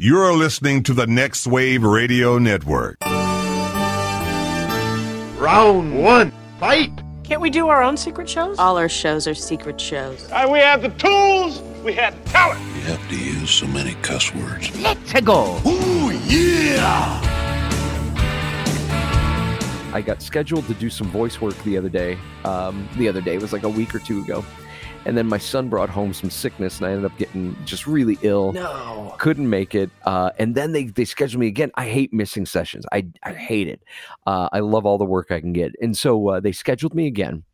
You're listening to the Next Wave Radio Network. Round one, fight! Can't we do our own secret shows? All our shows are secret shows. Uh, we have the tools, we have the talent. You have to use so many cuss words. Let's go. Ooh, yeah! I got scheduled to do some voice work the other day. Um, the other day it was like a week or two ago, and then my son brought home some sickness, and I ended up getting just really ill. No. couldn't make it. Uh, and then they they scheduled me again. I hate missing sessions. I I hate it. Uh, I love all the work I can get, and so uh, they scheduled me again.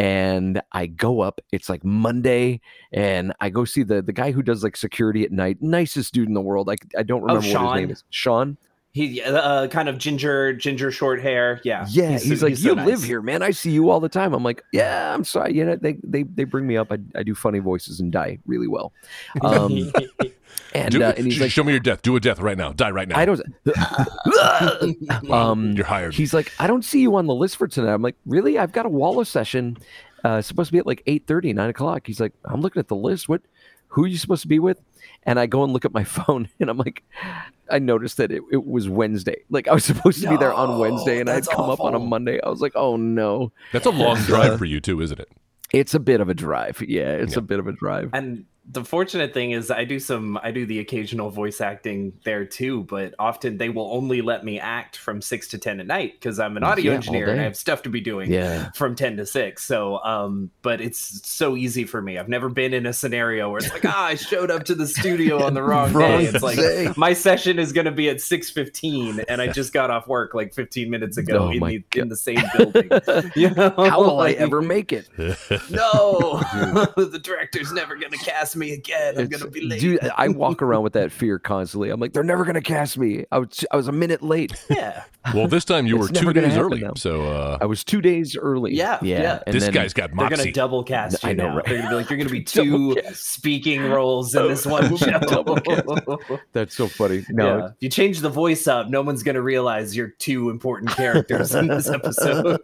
And I go up. It's like Monday, and I go see the the guy who does like security at night. Nicest dude in the world. Like I don't remember what his name is. Sean. He uh, kind of ginger, ginger short hair. Yeah. Yeah, he's, so- like, so you nice. live here, man. I see you all the time. I'm like, yeah, I'm sorry. You know, they they, they bring me up. I, I do funny voices and die really well. Um, and Do, uh, and he's sh- like, show me your death. Do a death right now. Die right now. I don't. um, You're hired. He's like, I don't see you on the list for tonight. I'm like, really? I've got a Wallace session. Uh, supposed to be at like 8 9 o'clock. He's like, I'm looking at the list. What? Who are you supposed to be with? And I go and look at my phone, and I'm like, I noticed that it, it was Wednesday. Like I was supposed to be there on Wednesday, and I'd that's come up on a. Monday. I was like, oh no, That's a long drive for you too, isn't it? it's a bit of a drive. Yeah, it's Yeah. a bit of a drive. And the fortunate thing is I do some I do the occasional voice acting there too, but often they will only let me act from 6 to 10 at night because I'm an audio Yeah, engineer and. I have stuff to be doing Yeah. from 10 to 6. So um but it's so easy for me. I've never been in a scenario where it's like, ah, I showed up to the studio on the wrong, Wrong day. It's like day. my session is going to be at 6:15 and I just got off work like 15 minutes ago Oh in the in the same building. You know? How will I ever make it? No. the director's never going to cast me again. I'm It's- going to be late. Dude, I walk around with that fear constantly. I'm like, they're never gonna cast me. I was I was a minute late. yeah. Well, this time you were two days early. now. So uh, I was two days early. Yeah, yeah. And this then- guy's got They're gonna double cast you I know, now. right? They're going to be like, you're going to be two speaking roles in this one show. That's so funny. No, Yeah. If you change the voice up, no one's going to realize you're two important characters in this episode.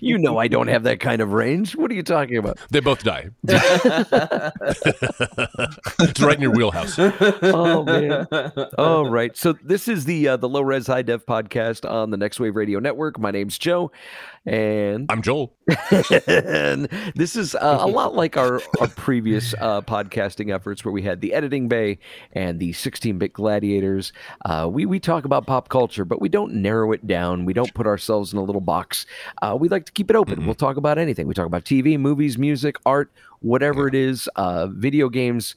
you know I don't have that kind of range. What are you talking about? They both die. It's right in your wheelhouse. Oh man. All right. So this is the uh, the Low-Res High-Def podcast on the Next Wave Radio Network. My name's Joe, and I'm Joel. And this is uh, a lot like our, our previous uh, podcasting efforts where we had the editing bay and the 16-bit gladiators. Uh, we, we talk about pop culture but we don't narrow it down. We don't put ourselves in a little box. Uh, we like to keep it open. We'll talk about anything. We talk about tv movies music art whatever it is uh, video games.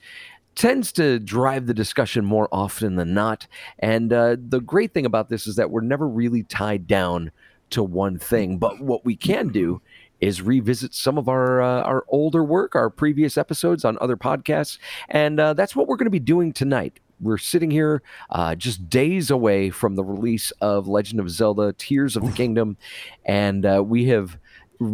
Tends to drive the discussion more often than not. And uh, the great thing about this is that we're never really tied down to one thing. But what we can do is revisit some of our uh, our older work, our previous episodes on other podcasts, and uh, that's what we're going to be doing tonight. We're sitting here uh, just days away from the release of Legend of Zelda: Tears of the Kingdom, and uh, we have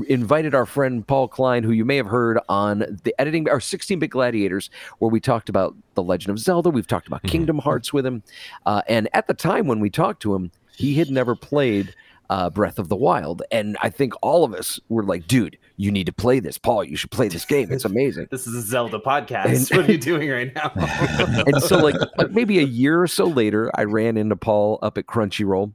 invited our friend Paul Cline, who you may have heard on the editing our 16-bit gladiators, where we talked about the Legend of Zelda. We've talked about Kingdom Hearts with him, uh, and at the time when we talked to him, he had never played uh, Breath of the Wild, and I think all of us were like, "Dude, you need to play this, Paul. You should play this game. It's amazing." this is a Zelda podcast. And- what are you doing right now? and so, like, like maybe a year or so later, I ran into Paul up at Crunchyroll.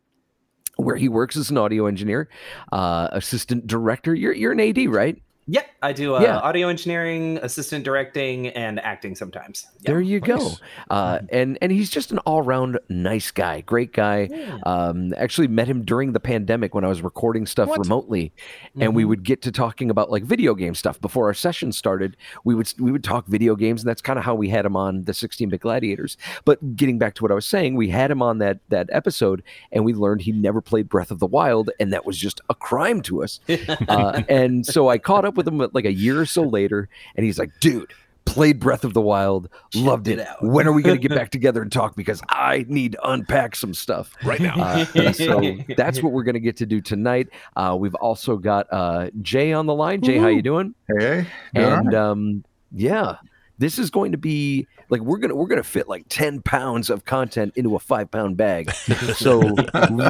Where he works as an audio engineer, uh, assistant director. You're you're an AD, right? Yep, I do uh, Yeah. audio engineering, assistant directing, and acting sometimes. Yep. There you go. Uh, and and he's just an all round nice guy, great guy. Um, actually met him during the pandemic when I was recording stuff remotely, and we would get to talking about like video game stuff before our session started. We would we would talk video games, and that's kind of how we had him on the 16-bit gladiators. But getting back to what I was saying, we had him on that that episode, and we learned he never played Breath of the Wild, and that was just a crime to us. uh, and so I caught up with him like a year or so later, and he's like, "Dude." Played Breath of the Wild, loved it. it out. When are we going to get back together and talk? Because I need to unpack some stuff Right now. uh, so that's what we're going to get to do tonight. Uh, we've also got uh, Jay on the line. Jay, how you doing? Hey, doing And right? um, yeah, this is going to be like we're gonna we're gonna fit like ten pounds of content into a five pound bag. so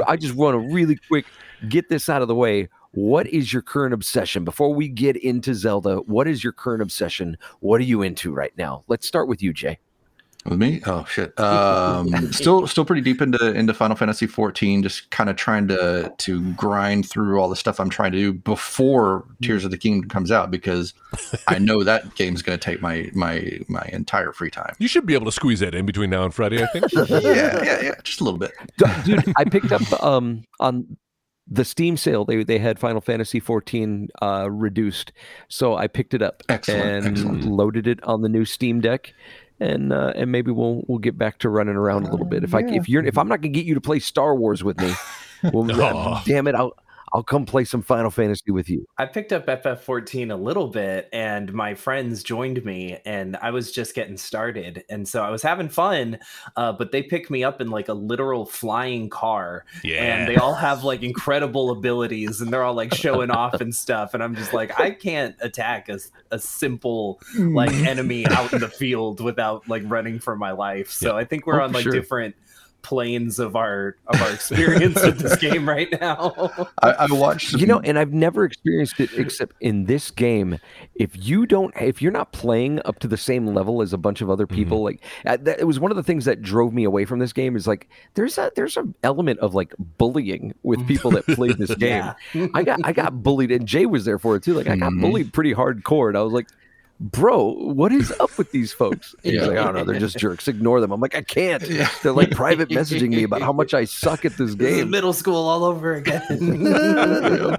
I just want to really quick get this out of the way. What is your current obsession? Before we get into Zelda, what is your current obsession? What are you into right now? Let's start with you, Jay. With me? Oh shit. Um, still, still pretty deep into into Final Fantasy 14. Just kind of trying to to grind through all the stuff I'm trying to do before Tears of the Kingdom comes out because I know that game's going to take my my my entire free time. You should be able to squeeze that in between now and Friday, I think. yeah, yeah, yeah. Just a little bit. dude i picked up um on the steam sale they they had final fantasy 14 uh reduced so i picked it up Excellent, and excellent. loaded it on the new steam deck and uh, and maybe we'll we'll get back to running around a little bit if i if you're if i'm not gonna get you to play star wars with me well Aw. damn it i'll i'll come play some final fantasy with you I picked up FF14 a little bit, and my friends joined me, and I was just getting started, and so I was having fun. Uh, but they picked me up in like a literal flying car, Yeah. and they all have like incredible abilities, and they're all like showing off and stuff. And I'm just like, I can't attack a, a simple like enemy out in the field without like running for my life. So I think we're Oh, on like sure. different planes of our of our experience with this game right now. I, I watched. Some, you know and i've never experienced it except in this game if you don't if you're not playing up to the same level as a bunch of other people like uh, that, it was one of the things that drove me away from this game is like there's a there's an element of like bullying with people that played this game Yeah. i got i got bullied and jay was there for it too like i got Mhm. bullied pretty hardcore and i was like bro what is up with these folks and he's Yeah. like i don't know they're just jerks ignore them i'm like i can't they're like private messaging me about how much i suck at this This is game middle school all over again.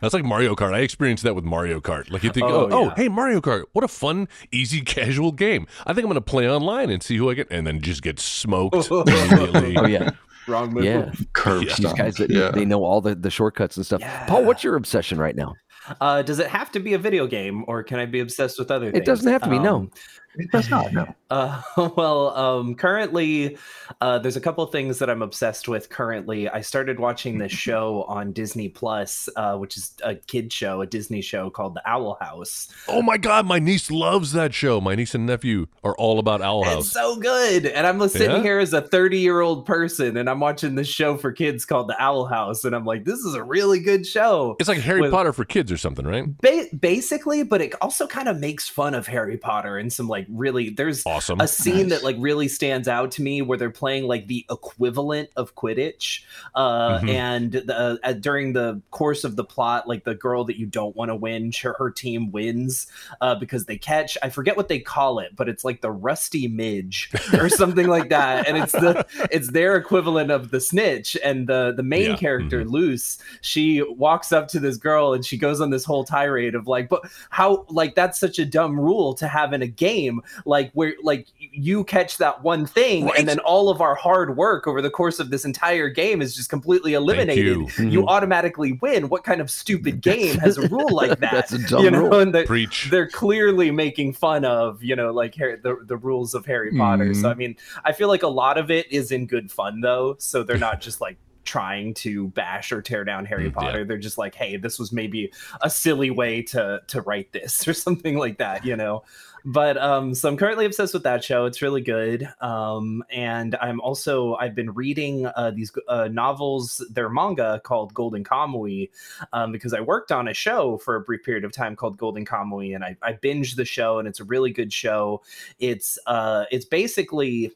That's like Mario Kart. I experienced that with Mario Kart. Like you think, Oh, oh, oh, hey, Mario Kart, what a fun, easy, casual game. I think I'm going to play online and see who I get, and then just get smoked oh, immediately. oh yeah Wrong move. yeah curve Yeah. these guys that yeah. they know all the, the shortcuts and stuff. Yeah. Paul, what's your obsession right now? Uh, does it have to be a video game, or can I be obsessed with other things? It doesn't have to be, no. It does not. No. Uh, well, um, currently, uh, there's a couple things that I'm obsessed with. Currently, I started watching this show on Disney Plus, uh, which is a kid show, a Disney show called The Owl House. Oh my God, my niece loves that show. My niece and nephew are all about Owl It's House. so good, and I'm sitting Yeah? here as a 30 year old person, and I'm watching this show for kids called The Owl House, and I'm like, this is a really good show. It's like Harry with- Potter for kids or something, right? Ba- basically, but it also kind of makes fun of Harry Potter and some like really. There's Awesome. a scene Nice. that like really stands out to me where they're playing like the equivalent of Quidditch, uh, Mhm. and the, uh, during the course of the plot, like the girl that you don't want to win, her, her team wins uh, because they catch. I forget what they call it, but it's like the rusty midge or something like that, and it's the it's their equivalent of the snitch. And the the main Yeah, character, Luz, she walks up to this girl and she goes on this whole tirade of like, but how like that's such a dumb rule to have in a game, like where like you catch that one thing Right. and then all of our hard work over the course of this entire game is just completely eliminated. you. Mm-hmm. You automatically win. What kind of stupid game has a rule like that? That's a dumb you know, rule. and the, Preach. they're clearly making fun of you know like Harry, the the rules of Harry Potter. So Mhm. I mean, I feel like a lot of it is in good fun though. So they're not just like trying to bash or tear down Harry Mm, yeah. Potter. They're just like, hey, this was maybe a silly way to to write this or something like that, you know. But um, so I'm currently obsessed with that show. It's really good. Um, and I'm also I've been reading uh, these uh, novels. They're manga called Golden Kamui, um, because I worked on a show for a brief period of time called Golden Kamui, and I, I binged the show, and it's a really good show. It's uh, it's basically.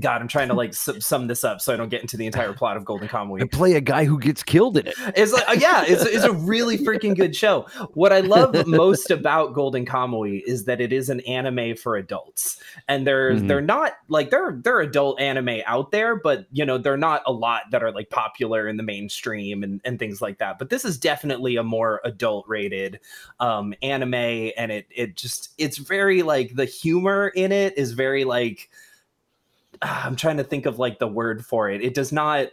God, I'm trying to like sum this up so I don't get into the entire plot of Golden Kamui. And play a guy who gets killed in it. It's like, uh, yeah, it's, it's a really freaking good show. What I love most about Golden Kamui is that it is an anime for adults, and they're Mhm. they're not like they're they're adult anime out there, but you know they're not a lot that are like popular in the mainstream and and things like that. But this is definitely a more adult rated um, anime, and it it just it's very like the humor in it is very like. I'm trying to think of like the word for it. It does not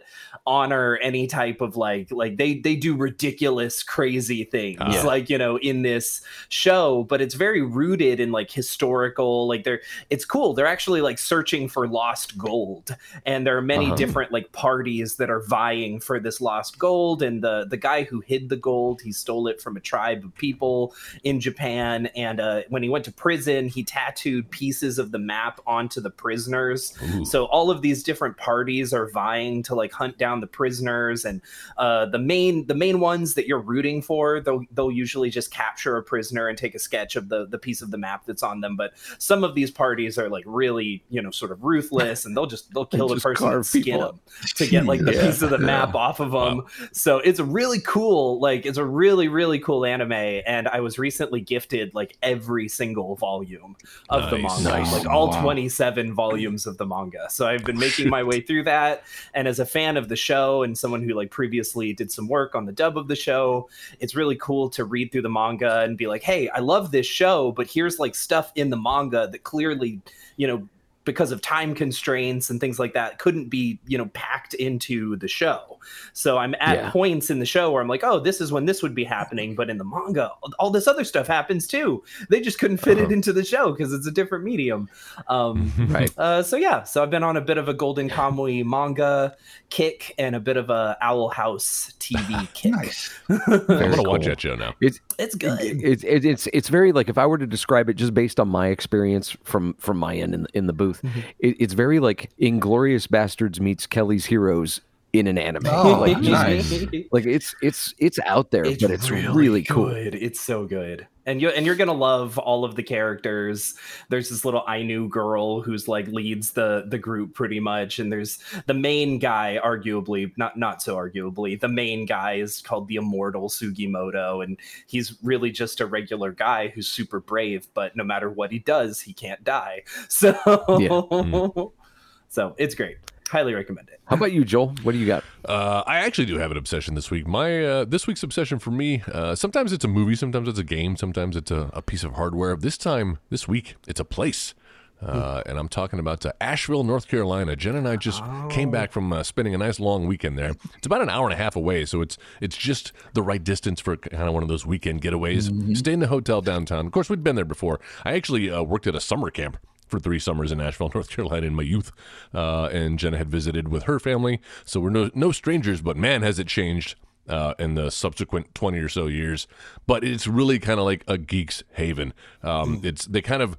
honor any type of like like they they do ridiculous crazy things Ah. like you know in this show but it's very rooted in like historical like they're it's cool they're actually like searching for lost gold and there are many Uh-huh. different like parties that are vying for this lost gold and the the guy who hid the gold he stole it from a tribe of people in Japan and uh when he went to prison he tattooed pieces of the map onto the prisoners So all of these different parties are vying to like hunt down the prisoners, and uh, the main the main ones that you're rooting for, they'll they'll usually just capture a prisoner and take a sketch of the the piece of the map that's on them. But some of these parties are like really you know sort of ruthless, and they'll just they'll kill the person and skin people them to get like the Yeah, piece of the map off of them. So it's a really cool. Like it's a really really cool anime, and I was recently gifted like every single volume of the manga, Nice. like all Wow. 27 volumes of the manga. So I've been making my way through that, and as a fan of the show and someone who like previously did some work on the dub of the show, it's really cool to read through the manga and be like, hey, I love this show, but here's like stuff in the manga that clearly, you know because of time constraints and things like that couldn't be you know packed into the show so i'm at Yeah. points in the show where i'm like oh this is when this would be happening but in the manga all this other stuff happens too they just couldn't fit it into the show because it's a different medium um Right. uh, so yeah, so I've been on a bit of a Golden Kamui manga kick and a bit of a Owl House TV kick. Nice. I'm gonna watch that show now. It's It's good. it's it, it's it's very like if I were to describe it just based on my experience from from my end in, in the booth, Mm-hmm. it, it's very like Inglourious Basterds meets Kelly's Heroes in an anime. Oh, like, nice. like it's it's it's out there, but it's really, cool. good. It's so good, and you and you're gonna love all of the characters. There's this little Ainu girl who's like leads the the group pretty much, and there's the main guy, arguably not not so arguably, the main guy is called the Immortal Sugimoto, and he's really just a regular guy who's super brave, but no matter what he does, he can't die. So mm. so it's great. Highly recommend it. How about you, Joel? What do you got? Uh, I actually do have an obsession this week. My uh, this week's obsession for me, uh, sometimes it's a movie, sometimes it's a game, sometimes it's a, a piece of hardware. This time, this week, it's a place. Uh, and I'm talking about uh, Asheville, North Carolina. Jen and I just came back from uh, spending a nice long weekend there. It's about an hour and a half away, so it's it's just the right distance for kind of one of those weekend getaways. Stay in the hotel downtown. Of course, we'd been there before. I actually uh, worked at a summer camp for three summers in Asheville, North Carolina in my youth. Uh, and Jenna had visited with her family. So we're no, no strangers, but man, has it changed uh, in the subsequent 20 or so years. But it's really kind of like a geek's haven. Um, It's They kind of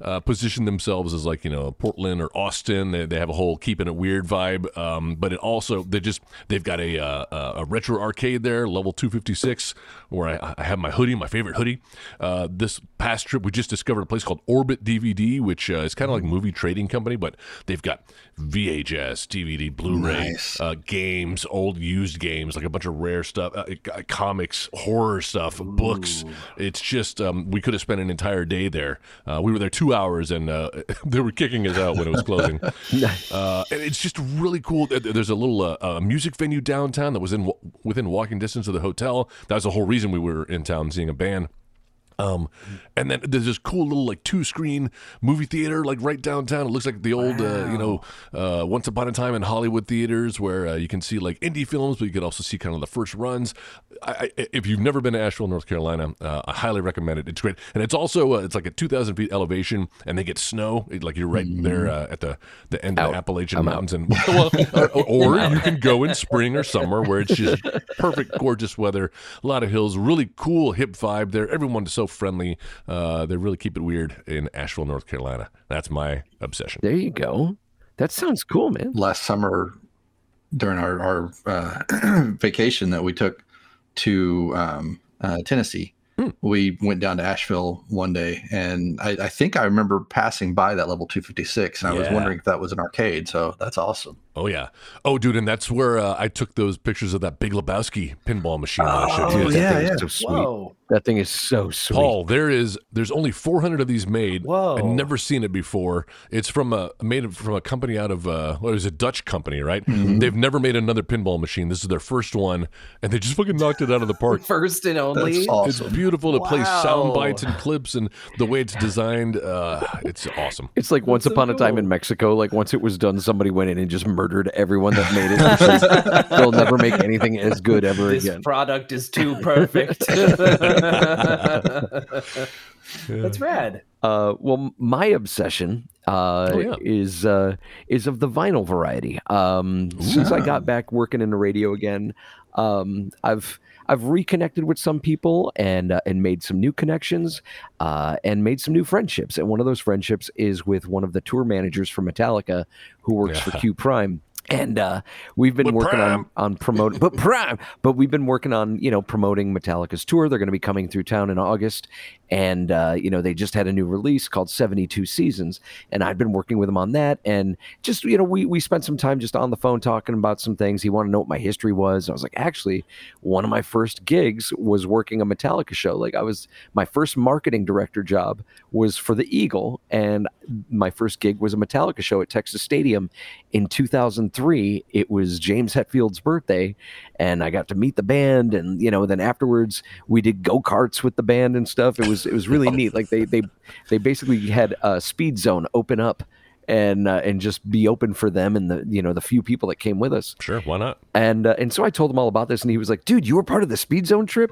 uh, position themselves as like, you know, Portland or Austin. They, they have a whole keeping it weird vibe. Um, but it also, they just, they've got a, uh, a retro arcade there, level 256, where I, I have my hoodie, my favorite hoodie. Uh, this past trip, we just discovered a place called Orbit DVD, which uh, is kind of like a movie trading company, but they've got VHS, DVD, Blu-ray, Nice. uh, games, old used games, like a bunch of rare stuff, uh, uh, comics, horror stuff, books. It's just um, we could have spent an entire day there. Uh, we were there two hours, and uh, they were kicking us out when it was closing. uh, and it's just really cool. There- There's a little music venue downtown that was in within walking distance of the hotel. That was the whole reason we were in town seeing a band. Um, and then there's this cool little like two screen movie theater like right downtown. It looks like the old, uh, you know, uh, Once Upon a Time in Hollywood theaters where uh, you can see like indie films, but you could also see kind of the first runs. I, I, if you've never been to Asheville, North Carolina, uh, I highly recommend it. It's great, and it's also uh, it's like a 2,000 feet elevation, and they get snow. It- like you're right there uh, at the the end of the Appalachian I'm out. Mountains, and well, or, or you can go in spring or summer where it's just perfect, gorgeous weather, a lot of hills, really cool hip vibe there. Everyone is so friendly. Uh, they really keep it weird in Asheville, North Carolina. That's my obsession. There you go. That sounds cool, man. last summer during our, our uh, vacation that we took to um, uh, Tennessee. We went down to Asheville one day, and I, I think I remember passing by that level 256, and I was wondering if that was an arcade. So that's awesome. Oh yeah. Oh, dude, and that's where uh, I took those pictures of that Big Lebowski pinball machine. that I showed you. Dude, that yeah, thing yeah. is so sweet. Whoa. That thing is so sweet. Paul, there is there's only 400 of these made. Whoa. I've never seen it before. It's from a made from a company out of uh, what is a Dutch company, right? They've never made another pinball machine. This is their first one, and they just fucking knocked it out of the park. First and only. That's It's beautiful to play sound bites and clips, and the way it's designed, uh, it's awesome. It's like once so upon a time in Mexico, like once it was done, somebody went in and just murdered everyone that made it. They'll never make anything as good ever this again. product is too perfect. That's rad. Uh, well, my obsession uh, Oh, yeah. is uh, is of the vinyl variety. Um, since I got back working in the radio again, um, I've I've reconnected with some people and uh, and made some new connections uh, and made some new friendships. And one of those friendships is with one of the tour managers for Metallica who works for Q Prime. And uh, we've been But working on on promoting, but Prime, but we've been working on you know promoting Metallica's tour. They're going to be coming through town in August, and uh, you know they just had a new release called 72 Seasons, and I've been working with him on that. And just you know we we spent some time just on the phone talking about some things. He wanted to know what my history was. I was like, actually, one of my first gigs was working a Metallica show. Like I was my first marketing director job was for the Eagle, and my first gig was a Metallica show at Texas Stadium in 2003. It was James Hetfield's birthday, and I got to meet the band, and you know, then afterwards we did go karts with the band and stuff. It was it was really neat. Like they they they basically had a speed zone open up. And uh, and just be open for them and the you know the few people that came with us Sure, why not? and uh, and so I told him all about this, and he was like, "Dude, you were part of the Speed Zone trip."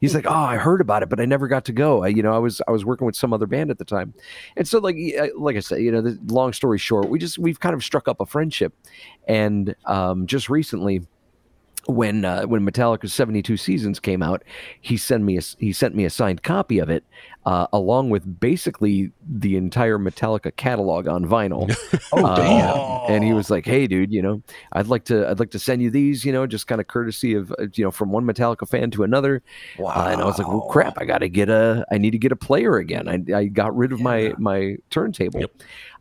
He's like, "Oh, I heard about it, but I never got to go. I, you know, I was I was working with some other band at the time." And so, like like I said, you know, the long story short, we just we've kind of struck up a friendship, and um, just recently. When uh, when Metallica's seventy two seasons came out, he sent me a he sent me a signed copy of it, uh, along with basically the entire Metallica catalog on vinyl. Oh, Uh, damn. And he was like, "Hey, dude, you know, I'd like to, I'd like to send you these, you know, just kind of courtesy of, uh, you know, from one Metallica fan to another." Wow. Uh, and I was like, "Well, crap, I got to get a, I need to get a player again. I, I got rid of my my turntable, Yep.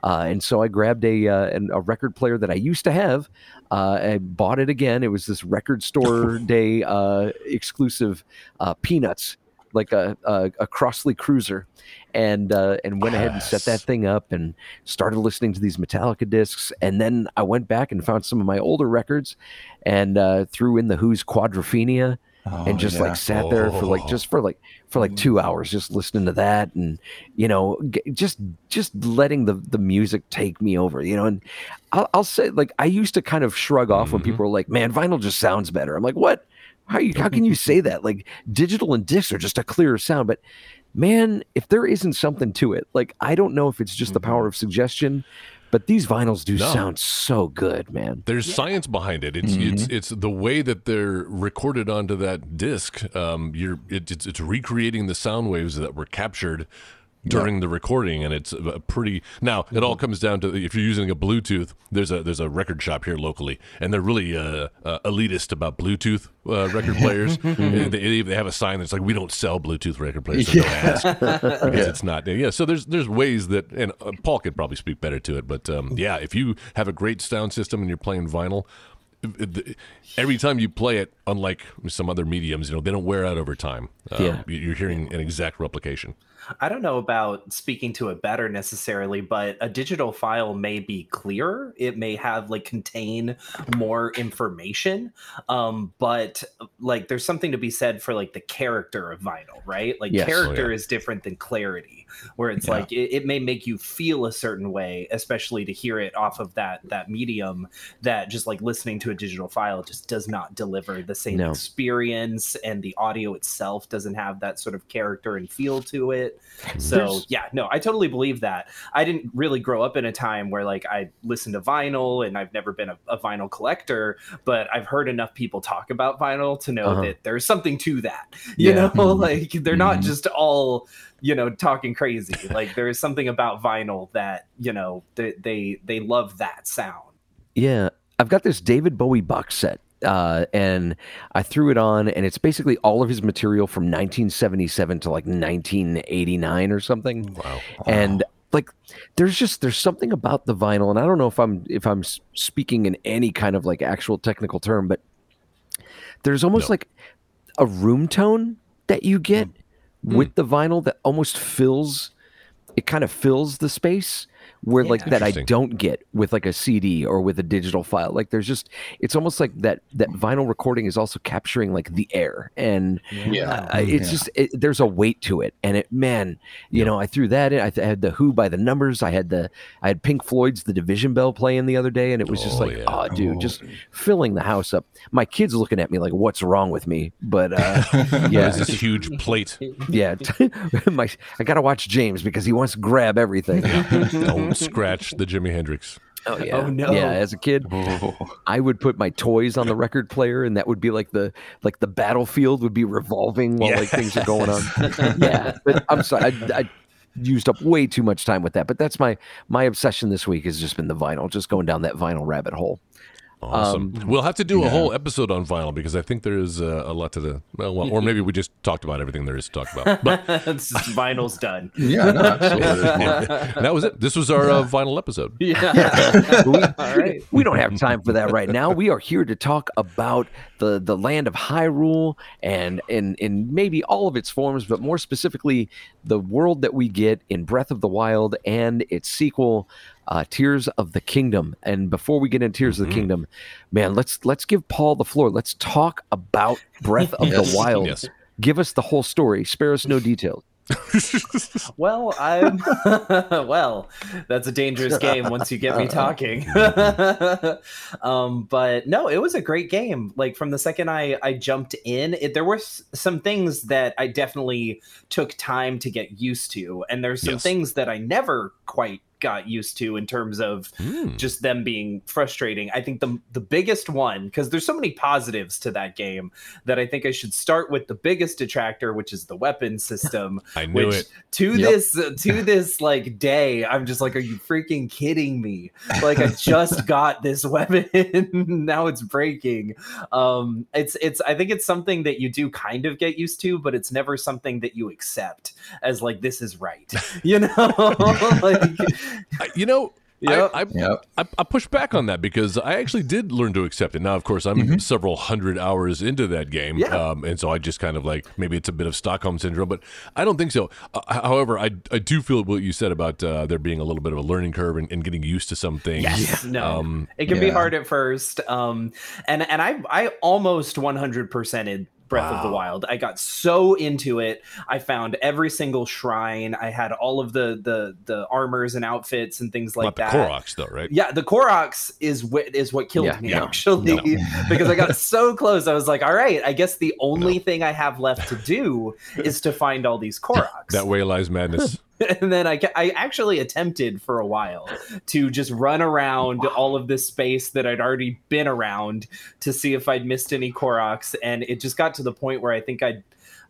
Uh, and so I grabbed a uh, an, a record player that I used to have. Uh, I bought it again. It was this record store day uh, exclusive uh, Peanuts, like a a, a Crosley Cruiser, and uh, and went ahead and set that thing up and started listening to these Metallica discs. And then I went back and found some of my older records, and uh, threw in the Who's Quadrophenia Oh, and just yeah. like sat there for like Oh. just for like for like two hours just listening to that and you know g- just just letting the the music take me over you know and I'll, I'll say like i used to kind of shrug off when Mhm. people were like man vinyl just sounds better i'm like what how you how can you say that like digital and discs are just a clearer sound but man if there isn't something to it like i don't know if it's just the power of suggestion but these vinyls do No. sound so good man There's science behind it. It's it's Mm-hmm. it's the way that they're recorded onto that disc. Um, you're it, it's it's recreating the sound waves that were captured during the recording, and it's a pretty. Now it all comes down to if you're using a Bluetooth. There's a there's a record shop here locally, and they're really uh, uh, elitist about Bluetooth uh, record players. Mm-hmm. they, they have a sign that's like, "We don't sell Bluetooth record players, so don't ask." because it's not yeah so there's there's ways that and uh, paul could probably speak better to it but um, yeah if you have a great sound system and you're playing vinyl every time you play it unlike some other mediums you know they don't wear out over time um, Yeah. you're hearing an exact replication I don't know about speaking to it better necessarily, but a digital file may be clearer. It may have like contain more information. Um, but like there's something to be said for like the character of vinyl, right? Like Yes. Oh, character yeah. is different than clarity, where it's Yeah. like it, it may make you feel a certain way, especially to hear it off of that that medium that just like listening to a digital file just does not deliver the same No. experience and the audio itself doesn't have that sort of character and feel to it so yeah no i totally believe that i didn't really grow up in a time where like i listened to vinyl and i've never been a, a vinyl collector but i've heard enough people talk about vinyl to know Uh-huh. that there's something to that you Yeah. know like they're not Mhm. just all you know talking crazy like there is something about vinyl that you know they they, they love that sound Yeah, I've got this David Bowie box set, uh, and I threw it on, and it's basically all of his material from 1977 to like 1989 or something. wow. And like, there's just there's something about the vinyl, and I don't know if I'm if I'm speaking in any kind of like actual technical term, but there's almost No. like a room tone that you get with the vinyl that almost fills it kind of fills the space where like that I don't get with like a CD or with a digital file. Like there's just it's almost like that that vinyl recording is also capturing like the air. And Yeah. uh, it's Yeah. just it, there's a weight to it. And it man you know i threw that in. I th- I had the who by the numbers. I had the i had pink floyd's the division bell playing the other day. And it was just Oh, like yeah. oh dude Oh. just filling the house up. My kids looking at me like what's wrong with me? But uh yeah. Yeah this huge plate. Yeah. My i gotta watch james because he wants to grab everything. Don't scratch the jimi hendrix Oh, oh yeah. Oh, no. Yeah, as a kid, Oh. I would put my toys on the record player, and that would be like the like the battlefield would be revolving while like things are going on. yeah, but I'm sorry, I, I used up way too much time with that. But that's my my obsession this week has just been the vinyl, just going down that vinyl rabbit hole. Awesome. Um, we'll have to do a whole episode on vinyl because I think there is uh, a lot to the well, well, or maybe we just talked about everything there is to talk about. But vinyl's done. Yeah, no, absolutely. that was it. This was our uh, vinyl episode. Yeah. we, All right. we don't have time for that right now. We are here to talk about the the land of Hyrule and in in maybe all of its forms, but more specifically the world that we get in Breath of the Wild and its sequel, uh, Tears of the Kingdom. And before we get into Tears of the Kingdom, man, let's let's give Paul the floor. Let's talk about Breath of Yes. the Wild. Yes. Give us the whole story. Spare us no details. Well, I'm well. That's a dangerous game once you get me talking. um, but no, it was a great game. Like from the second I I jumped in, it, there were s- some things that I definitely took time to get used to, and there's some Yes. things that I never quite got used to in terms of Hmm. just them being frustrating. I think the the biggest one because there's so many positives to that game that I think I should start with the biggest detractor, which is the weapon system. I knew which it. to Yep. this to this like day, I'm just like, are you freaking kidding me? Like I just got this weapon, now it's breaking. Um, it's it's I think it's something that you do kind of get used to, but it's never something that you accept as like this is right. You know, like you know, Yep. I, I, Yep. I, I push back on that because I actually did learn to accept it. Now, of course, I'm several hundred hours into that game, Yeah. um, and so I just kind of like maybe it's a bit of Stockholm syndrome, but I don't think so. Uh, however, I I do feel what you said about uh, there being a little bit of a learning curve and, and getting used to some things. Yes, no. Um, it can be hard at first. Um, and and I I almost 100%ed Breath of the Wild. I got so into it. I found every single shrine. I had all of the the the armors and outfits and things like not the that. Koroks, though, right? Yeah, the Koroks is what is what killed Yeah, me yeah. actually No. because I got so close. I was like, all right, I guess the only thing I have left to do is to find all these Koroks. That way lies madness. and then I, I actually attempted for a while to just run around all of this space that I'd already been around to see if I'd missed any Koroks, and it just got to the point where I think I'd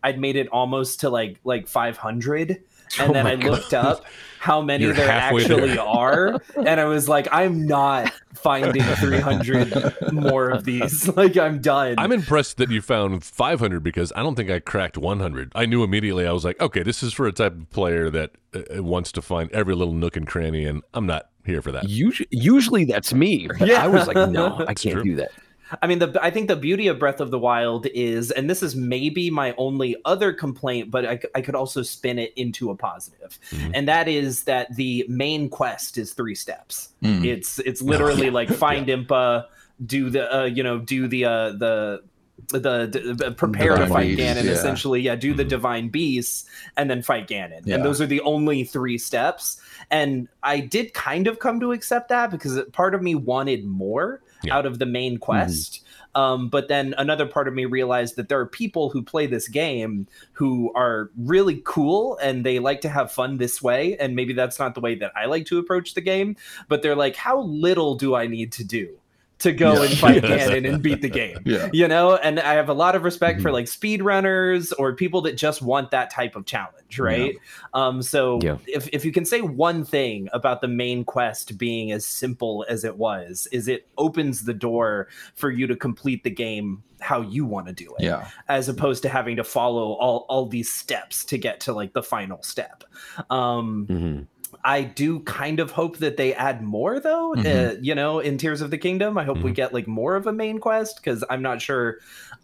I'd made it almost to like like 500, and Oh then my I looked up how many You're there actually there. are, and I was like, I'm not finding 300 more of these. Like I'm done. I'm impressed that you found 500 because I don't think I cracked 100. I knew immediately. I was like, okay, this is for a type of player that uh, wants to find every little nook and cranny, and I'm not here for that. Usually, usually that's me, but Yeah. I was like, no, I can't true. do that. I mean, the I think the beauty of Breath of the Wild is, and this is maybe my only other complaint, but I, I could also spin it into a positive, Mhm. and that is that the main quest is three steps. Mm. It's it's literally like find Impa, do the uh, you know do the uh, the the, the prepare to fight beasts, Ganon yeah. essentially yeah do the Mhm. divine beasts and then fight Ganon Yeah. and those are the only three steps and I did kind of come to accept that because part of me wanted more Yeah. out of the main quest. Um, but then another part of me realized that there are people who play this game who are really cool and they like to have fun this way. And maybe that's not the way that I like to approach the game but they're like how little do I need to do to go Yeah. and fight Yes. Ganon and beat the game Yeah. you know and i have a lot of respect Mm-hmm. for like speedrunners or people that just want that type of challenge right um so Yeah. if, if you can say one thing about the main quest being as simple as it was is it opens the door for you to complete the game how you want to do it Yeah. as opposed to having to follow all all these steps to get to like the final step um Mhm. I do kind of hope that they add more though. Uh, Mhm. you know, in Tears of the Kingdom, I hope we Mhm. get like more of a main quest because I'm not sure.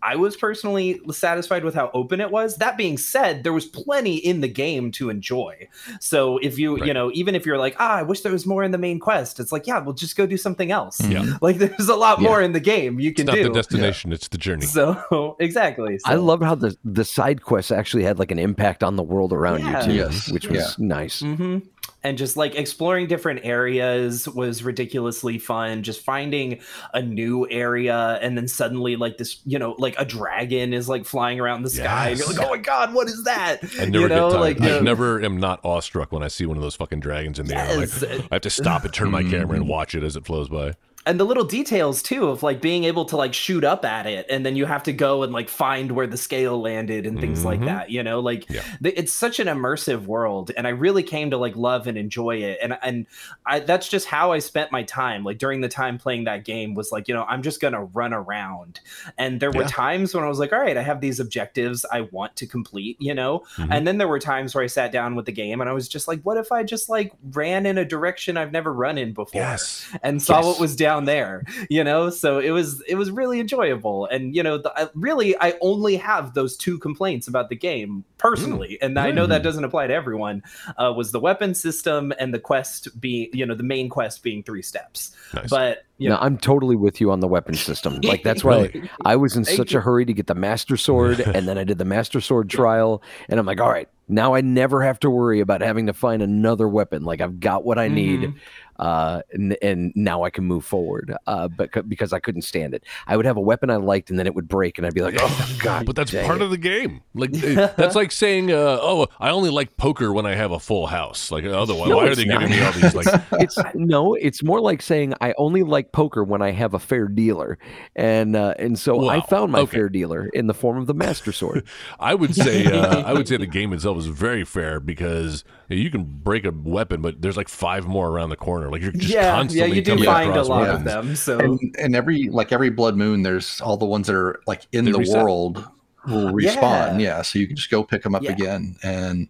I was personally satisfied with how open it was. That being said, there was plenty in the game to enjoy. So if you, you know, even if you're like, ah, I wish there was more in the main quest, it's like, yeah, well, just go do something else. Yeah. Like there's a lot Yeah. more in the game you It's can not do. the destination; it's the journey. so exactly. I love how the the side quests actually had like an impact on the world around Yeah. you too, Yes. which was Yeah. nice. hmm and just like exploring different areas was ridiculously fun just finding a new area and then suddenly like this you know like a dragon is like flying around the sky and you're like oh my god what is that I never you know get tired. like I never am not awestruck when I see one of those fucking dragons in the air. Like, I have to stop and turn my camera Mm-hmm. and watch it as it flows by. And the little details too of like being able to like shoot up at it and then you have to go and like find where the scale landed and things like Mhm. that you know like Yeah. th- it's such an immersive world and i really came to like love and enjoy it and and i that's just how i spent my time like during the time playing that game was like you know i'm just gonna run around and there were Yeah. times when i was like all right i have these objectives i want to complete you know Mhm. and then there were times where i sat down with the game and i was just like what if i just like ran in a direction i've never run in before Yes. and saw Yes. what was down there you know so it was it was really enjoyable and you know the, I, really i only have those two complaints about the game personally and i know that doesn't apply to everyone uh, was the weapon system and the quest being you know the main quest being three steps Nice. but you no, know I'm totally with you on the weapon system. Like that's why Really? I was in Thank such you. a hurry to get the master sword, and then I did the master sword trial, and I'm like, all right, now I never have to worry about having to find another weapon. Like I've got what I need, Mhm. Uh, and, and now I can move forward. Uh, but c- because I couldn't stand it, I would have a weapon I liked, and then it would break, and I'd be like, oh god, But that's part it. of the game. Like eh, that's like saying, uh, "Oh, I only like poker when I have a full house." Like otherwise, No, why are they not. giving me all these? Like, it's no, it's more like saying I only like poker when I have a fair dealer, and uh, and so I found my okay. fair dealer in the form of the master sword. I would say, uh, I would say the game itself is very fair because you can break a weapon, but there's like five more around the corner. Like you're just yeah yeah constantly you do coming find a lot weapons. of them so and, and every like every blood moon there's all the ones that are like in They the reset. world will respawn Yeah. yeah. so you can just go pick them up Yeah. again and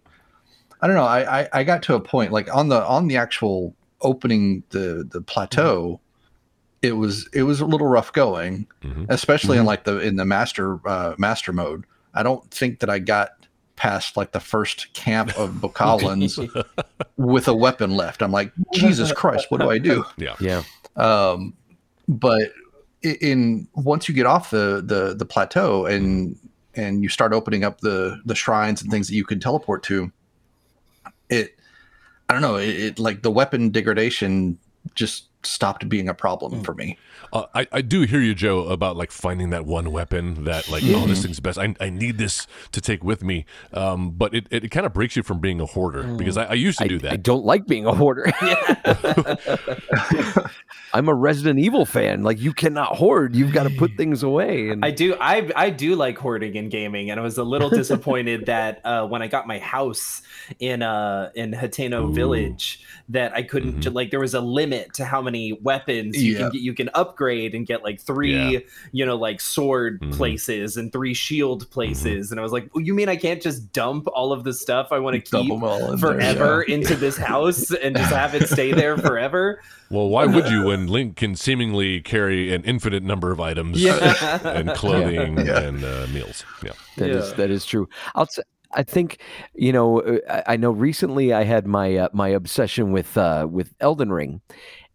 i don't know I, I i got to a point like on the on the actual opening the the plateau it was it was a little rough going Mhm. especially in like the in the master uh master mode i don't think that i got past like the first camp of bokoblins with a weapon left. I'm like jesus christ what do i do? Yeah. Yeah, um, but in once you get off the the the plateau and and you start opening up the the shrines and things that you can teleport to, it I don't know it, it like the weapon degradation just stopped being a problem for me. Uh, I, I do hear you, Joe, about like finding that one weapon that like, oh, this thing's best. I, I need this to take with me. Um, but it, it, kind of breaks you from being a hoarder because I, I used to I, do that. I don't like being a hoarder. I'm a Resident Evil fan. Like you cannot hoard. You've got to put things away. And I do I I do like hoarding in gaming and I was a little disappointed that uh, when I got my house in uh in Hateno Ooh. Village that I couldn't Mhm. like there was a limit to how many weapons you Yeah. can get you can upgrade and get like three Yeah. you know like sword Mhm. places and three shield places and I was like well, you mean I can't just dump all of the stuff I want to keep keep 'em all in there, forever yeah. into this house and just have it stay there forever Well, why would you when Link can seemingly carry an infinite number of items Yeah. and clothing Yeah. and uh, meals? Yeah. That is Yeah. that is true. I'll say, I think you know uh, I, I know recently I had my uh, my obsession with uh, with Elden Ring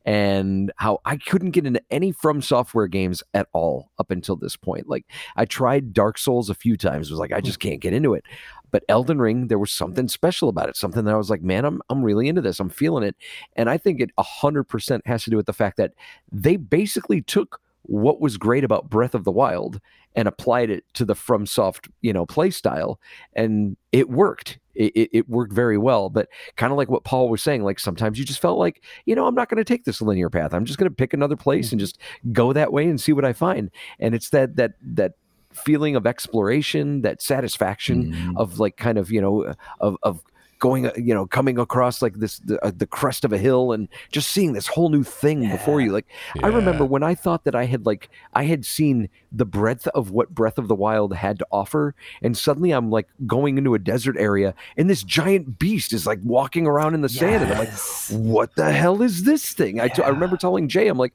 and how I couldn't get into any from software games at all up until this point. Like I tried Dark Souls a few times was like I just can't get into it. But Elden Ring there was something special about it, something that I was like, man, I'm I'm really into this. I'm feeling it. And I think it 100% has to do with the fact that they basically took what was great about Breath of the Wild and applied it to the FromSoft, you know, play style, and it worked. It, it, it worked very well. But kind of like what Paul was saying, like sometimes you just felt like, you know, I'm not going to take this linear path. I'm just going to pick another place and just go that way and see what I find. And it's that that that feeling of exploration, that satisfaction Mhm. of like kind of you know of of going uh, you know coming across like this the, uh, the crest of a hill and just seeing this whole new thing before you like I remember when I thought that I had like I had seen the breadth of what Breath of the Wild had to offer, and suddenly I'm like going into a desert area, and this giant beast is like walking around in the sand, and I'm like, "What the hell is this thing?" I, t- I remember telling Jay, I'm like.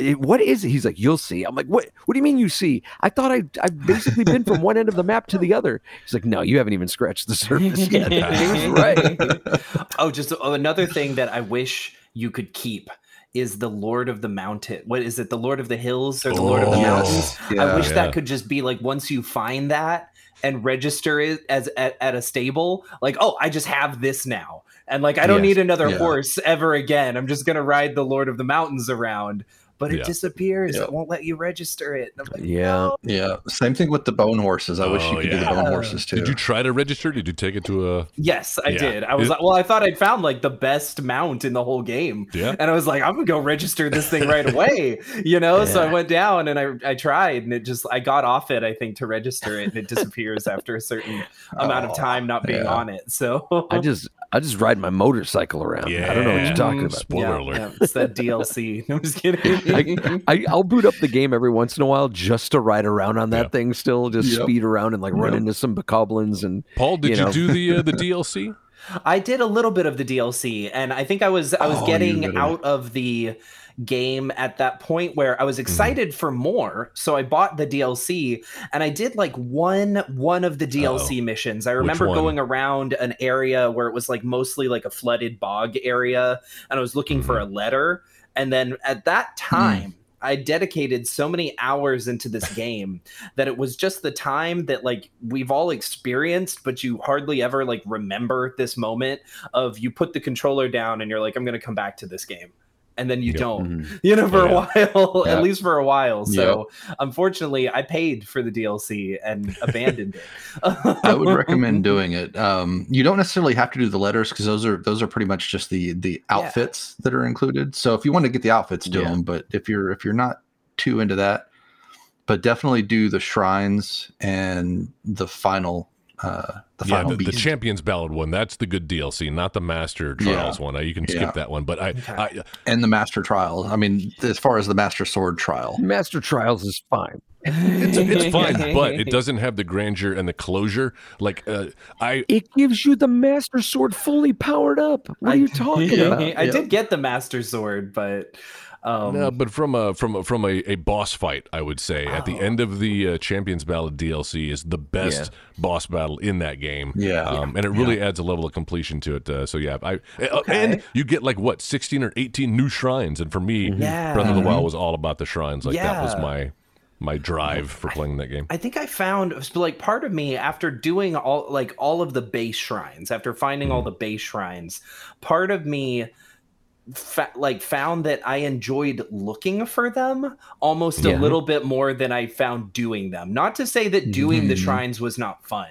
"Eh, What is it? He's like, you'll see. I'm like, what? What do you mean you see? I thought I I've basically been from one end of the map to the other. He's like, no, you haven't even scratched the surface yet. He was right. oh, just oh, another thing that I wish you could keep is the Lord of the Mountain. What is it? The Lord of the Hills or the Lord of the Oh, Mountains? I wish yeah. that could just be like once you find that and register it as at, at a stable, like, oh, I just have this now. and like I don't Yes. need another Yeah. horse ever again. I'm just gonna ride the Lord of the Mountains around, but it Yeah. disappears. Yeah. It won't let you register it. And I'm like, Yeah. "No." Yeah, same thing with the bone horses. I wish you Oh, could do the bone horses too. Did you try to register? Did you take it to a? Yes, I Yeah. did. I was Is- like, well, I thought I'd found like the best mount in the whole game. Yeah. And I was like, I'm gonna go register this thing right away, you know. So I went down and I I tried, and it just I got off it, I think, to register it, and it disappears after a certain amount of Oh, time not being yeah. on it. So I just I just ride my motorcycle around. Yeah. I don't know what you're talking about. Spoiler yeah, alert. yeah, it's that DLC. I'm just kidding. I, I'll boot up the game every once in a while just to ride around on that Yeah. thing still, just Yep. speed around and like run Yep. into some bokoblins and Paul, did You you, do the uh, the DLC? I did a little bit of the DLC, and I think I was I was Oh, getting out of the game at that point where I was Mm-hmm. excited for more, so I bought the DLC, and I did like one one of the DLC missions. I remember going around an area where it was like mostly like a flooded bog area, and I was looking for a Mm-hmm. letter, and then at that time. I dedicated so many hours into this game that it was just the time that like we've all experienced, but you hardly ever like remember this moment of you put the controller down and you're like, I'm gonna come back to this game. And then you Yep. don't, you know, for Oh, a while, Yeah. at least for a while. So unfortunately, I paid for the DLC and abandoned it. I would recommend doing it. Um, you don't necessarily have to do the letters because those are those are pretty much just the the outfits that are included. So if you want to get the outfits, do Yeah. them. But if you're if you're not too into that, but definitely do the shrines and the final uh the yeah, the, the. Champions Ballad one. That's the good DLC, not the Master Trials one. Uh, you can skip Yeah. that one. But I, Okay. I and the master trial. I mean, as far as the master sword trial. Master Trials is fine. it's, it's fine, but it doesn't have the grandeur and the closure. Like uh, I, It gives you the Master Sword fully powered up. What are you talking about? I did get the Master Sword, but um, no, but from a from a, from a, a boss fight, I would say at the end of the uh, Champions Ballad DLC is the best boss battle in that game. Yeah. um, and it really adds a level of completion to it. Uh, so yeah, I uh, and you get like what sixteen or eighteen new shrines, and for me, Yeah. Breath of the Wild was all about the shrines. Like that was my my drive for playing that game. I think I found like part of me after doing all like all of the base shrines, after finding Mm. all the base shrines, part of me fa- like found that I enjoyed looking for them almost a little bit more than I found doing them. Not to say that doing the Mhm. shrines was not fun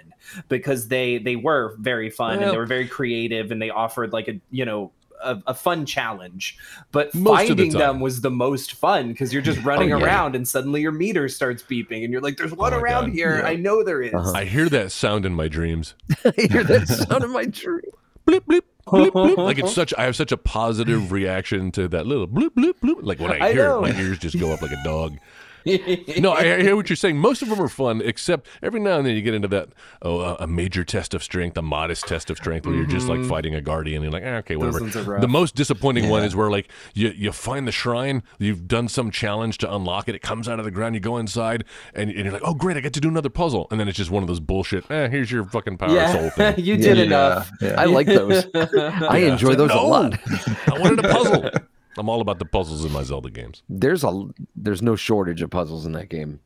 because they they were very fun and they were very creative and they offered like a you know a, a fun challenge but Most of the finding them was the most fun because you're just running yeah. around and suddenly your meter starts beeping and you're like there's one Oh around God. here Yeah. i know there is. Uh-huh. I hear that sound in my dreams. I hear that sound in my dream. Bleep bleep. Bleep, bleep. Like it's such, I have such a positive reaction to that little bloop bloop bloop. Like when I I hear know. it, my ears just go up like a dog. no, I, I hear what you're saying. Most of them are fun, except every now and then you get into that oh, uh, a major test of strength, a modest test of strength, where you're just like fighting a guardian. And you're like, ah, okay, whatever. ones are rough. The most disappointing one is where like you you find the shrine, you've done some challenge to unlock it, it comes out of the ground, you go inside, and, and you're like, oh great, I get to do another puzzle, and then it's just one of those bullshit. Eh, here's your fucking power soul yeah thing. you did Yeah, enough yeah. I like those. I enjoy those a lot. I wanted a puzzle. I'm all about the puzzles in my Zelda games. There's a there's no shortage of puzzles in that game.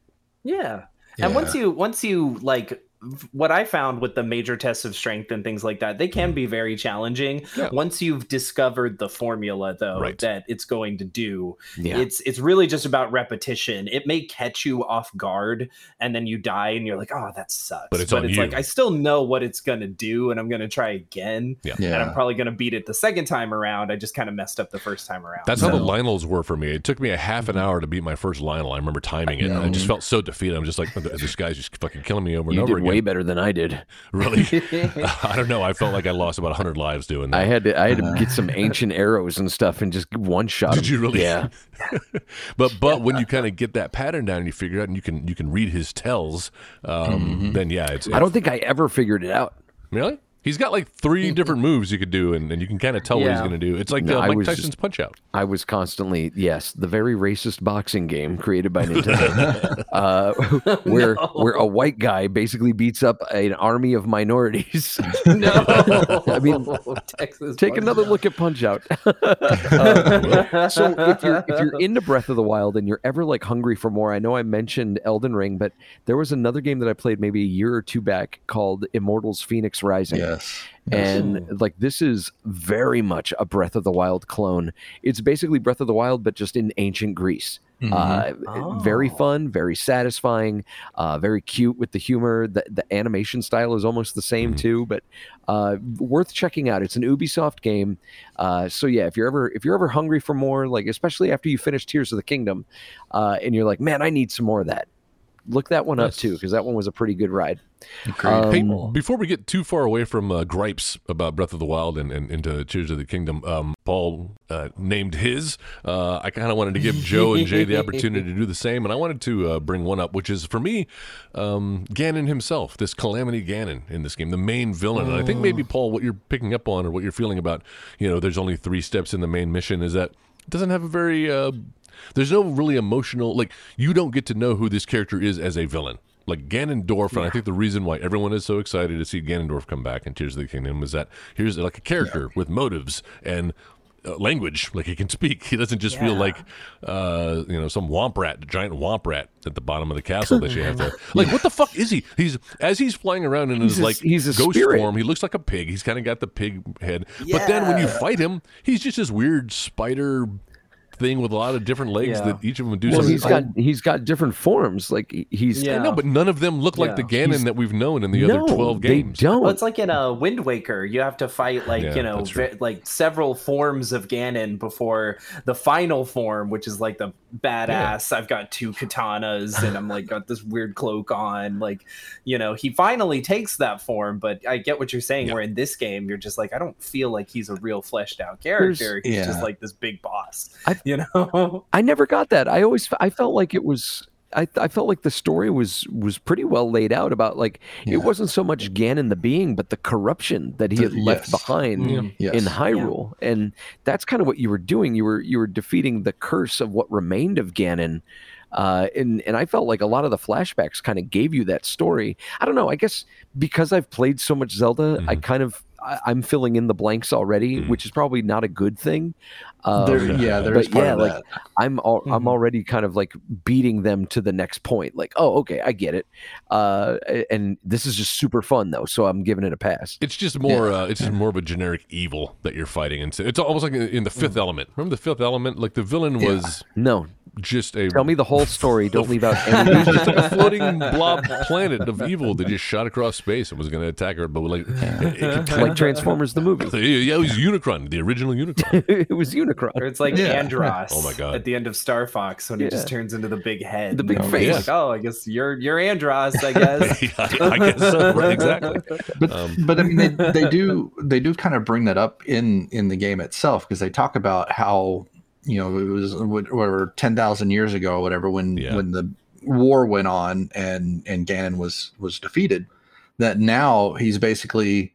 Yeah. And once you once you like v- what I found with the major tests of strength and things like that, they can be very challenging. Yeah. Once you've discovered the formula though Right. that it's going to do, Yeah. it's it's really just about repetition. It may catch you off guard and then you die and you're like, "Oh, that sucks." But it's on you. like I still know what it's going to do and I'm going to try again. Yeah. And I'm probably going to beat it the second time around. I just kind of messed up the first time around. That's how the Lynels were for me. It took me a half an hour to beat my first Lynel. I remember timing it. and I just felt so defeated. I'm just like, this guy's just fucking killing me over and You over again. Way better than I did. Really? I don't know. I felt like I lost about 100 lives doing that. I had to I had to get some ancient arrows and stuff and just one shot. Did him. you really? Yeah. but but when you kind of get that pattern down and you figure it out and you can you can read his tells, um, then yeah, it's, I don't think I ever figured it out. really. He's got like three different moves you could do, and, and you can kind of tell what he's going to do. It's like No, uh, I Mike was Tyson's just- Punch Out. I was constantly yes, the very racist boxing game created by Nintendo, uh, where where a white guy basically beats up an army of minorities. no. I mean, Texas Take another Out. look at Punch Out. Uh, so if you're if you're into Breath of the Wild and you're ever like hungry for more, I know I mentioned Elden Ring, but there was another game that I played maybe a year or two back called Immortals: Phoenix Rising. Yes. Yes. and like this is very much a Breath of the Wild clone. It's basically Breath of the Wild, but just in ancient Greece. Mhm. Uh, Very Oh. fun, very satisfying, uh, very cute with the humor. The, the animation style is almost the same Mhm. too, but uh, worth checking out. It's an Ubisoft game, uh, so yeah. If you're ever if you're ever hungry for more, like especially after you finish Tears of the Kingdom, uh, and you're like, man, I need some more of that. Look that one up too, because that one was a pretty good ride. Agreed. Hey, Um, before we get too far away from uh, gripes about Breath of the Wild and, and into Tears of the Kingdom, um, Paul uh, named his. Uh, I kind of wanted to give Joe and Jay the opportunity to do the same, and I wanted to uh, bring one up, which is for me, um, Ganon himself, this Calamity Ganon in this game, the main villain. And I think maybe Paul, what you're picking up on or what you're feeling about, you know, there's only three steps in the main mission, is that it doesn't have a very. There's no really emotional like you don't get to know who this character is as a villain. Like Ganondorf, and I think the reason why everyone is so excited to see Ganondorf come back in Tears of the Kingdom is that here's like a character with motives and uh, language, like he can speak. He doesn't just feel like uh, you know some womp rat, giant womp rat at the bottom of the castle that you have to. Like, what the fuck is he? He's as he's flying around in He's his a- like he's a ghost spirit. form. He looks like a pig. He's kind of got the pig head, but then when you fight him, he's just this weird spider thing with a lot of different legs Yeah. that each of them do Well, something. he's got he's got different forms. Like he's Yeah. I know, but none of them look like the Yeah. Ganon that we've known in the no, other twelve games. They don't. Well, it's like in a Wind Waker. You have to fight like Yeah, you know, that's right. like several forms of Ganon before the final form, which is like the badass. I've got two katanas and I'm like got this weird cloak on. Like, you know, he finally takes that form. But I get what you're saying. Yeah. Where in this game, you're just like, I don't feel like he's a real fleshed out character. He's yeah. just like this big boss. I- you know. I never got that. I always I felt like it was I, I felt like the story was was pretty well laid out about like Yeah. it wasn't so much Ganon the being, but the corruption that he The- had left yes. behind Yeah. Yes. in Hyrule, and that's kind of what you were doing. You were you were defeating the curse of what remained of Ganon. Uh, and and I felt like a lot of the flashbacks kind of gave you that story. I don't know. I guess because I've played so much Zelda, I kind of I, I'm filling in the blanks already, Mhm. which is probably not a good thing. Um, There, yeah, there is but part yeah, of like that. I'm al- I'm Mhm. already kind of like beating them to the next point. Like, oh, okay, I get it. Uh, and this is just super fun though, so I'm giving it a pass. It's just more. Uh, it's just more of a generic evil that you're fighting, and it's almost like in the Fifth Element. Remember the Fifth Element? Like the villain Yeah. was No, just a tell me the whole story. Don't leave out any. It was just a floating blob planet of evil that just shot across space and was going to attack her. But like, it, it could like Transformers the movie. yeah, it was Unicron, the original Unicron. it was Unicron. Or it's like Yeah. Andross Oh my God. at the end of Star Fox when he just turns into the big head. The big And face. Like, oh, I guess you're you're Andross, I guess. Yeah, I guess so. Right, exactly. But Um, but I mean they, they do they do kind of bring that up in in the game itself because they talk about how you know it was whatever ten thousand years ago or whatever when Yeah. when the war went on and and Ganon was was defeated that now he's basically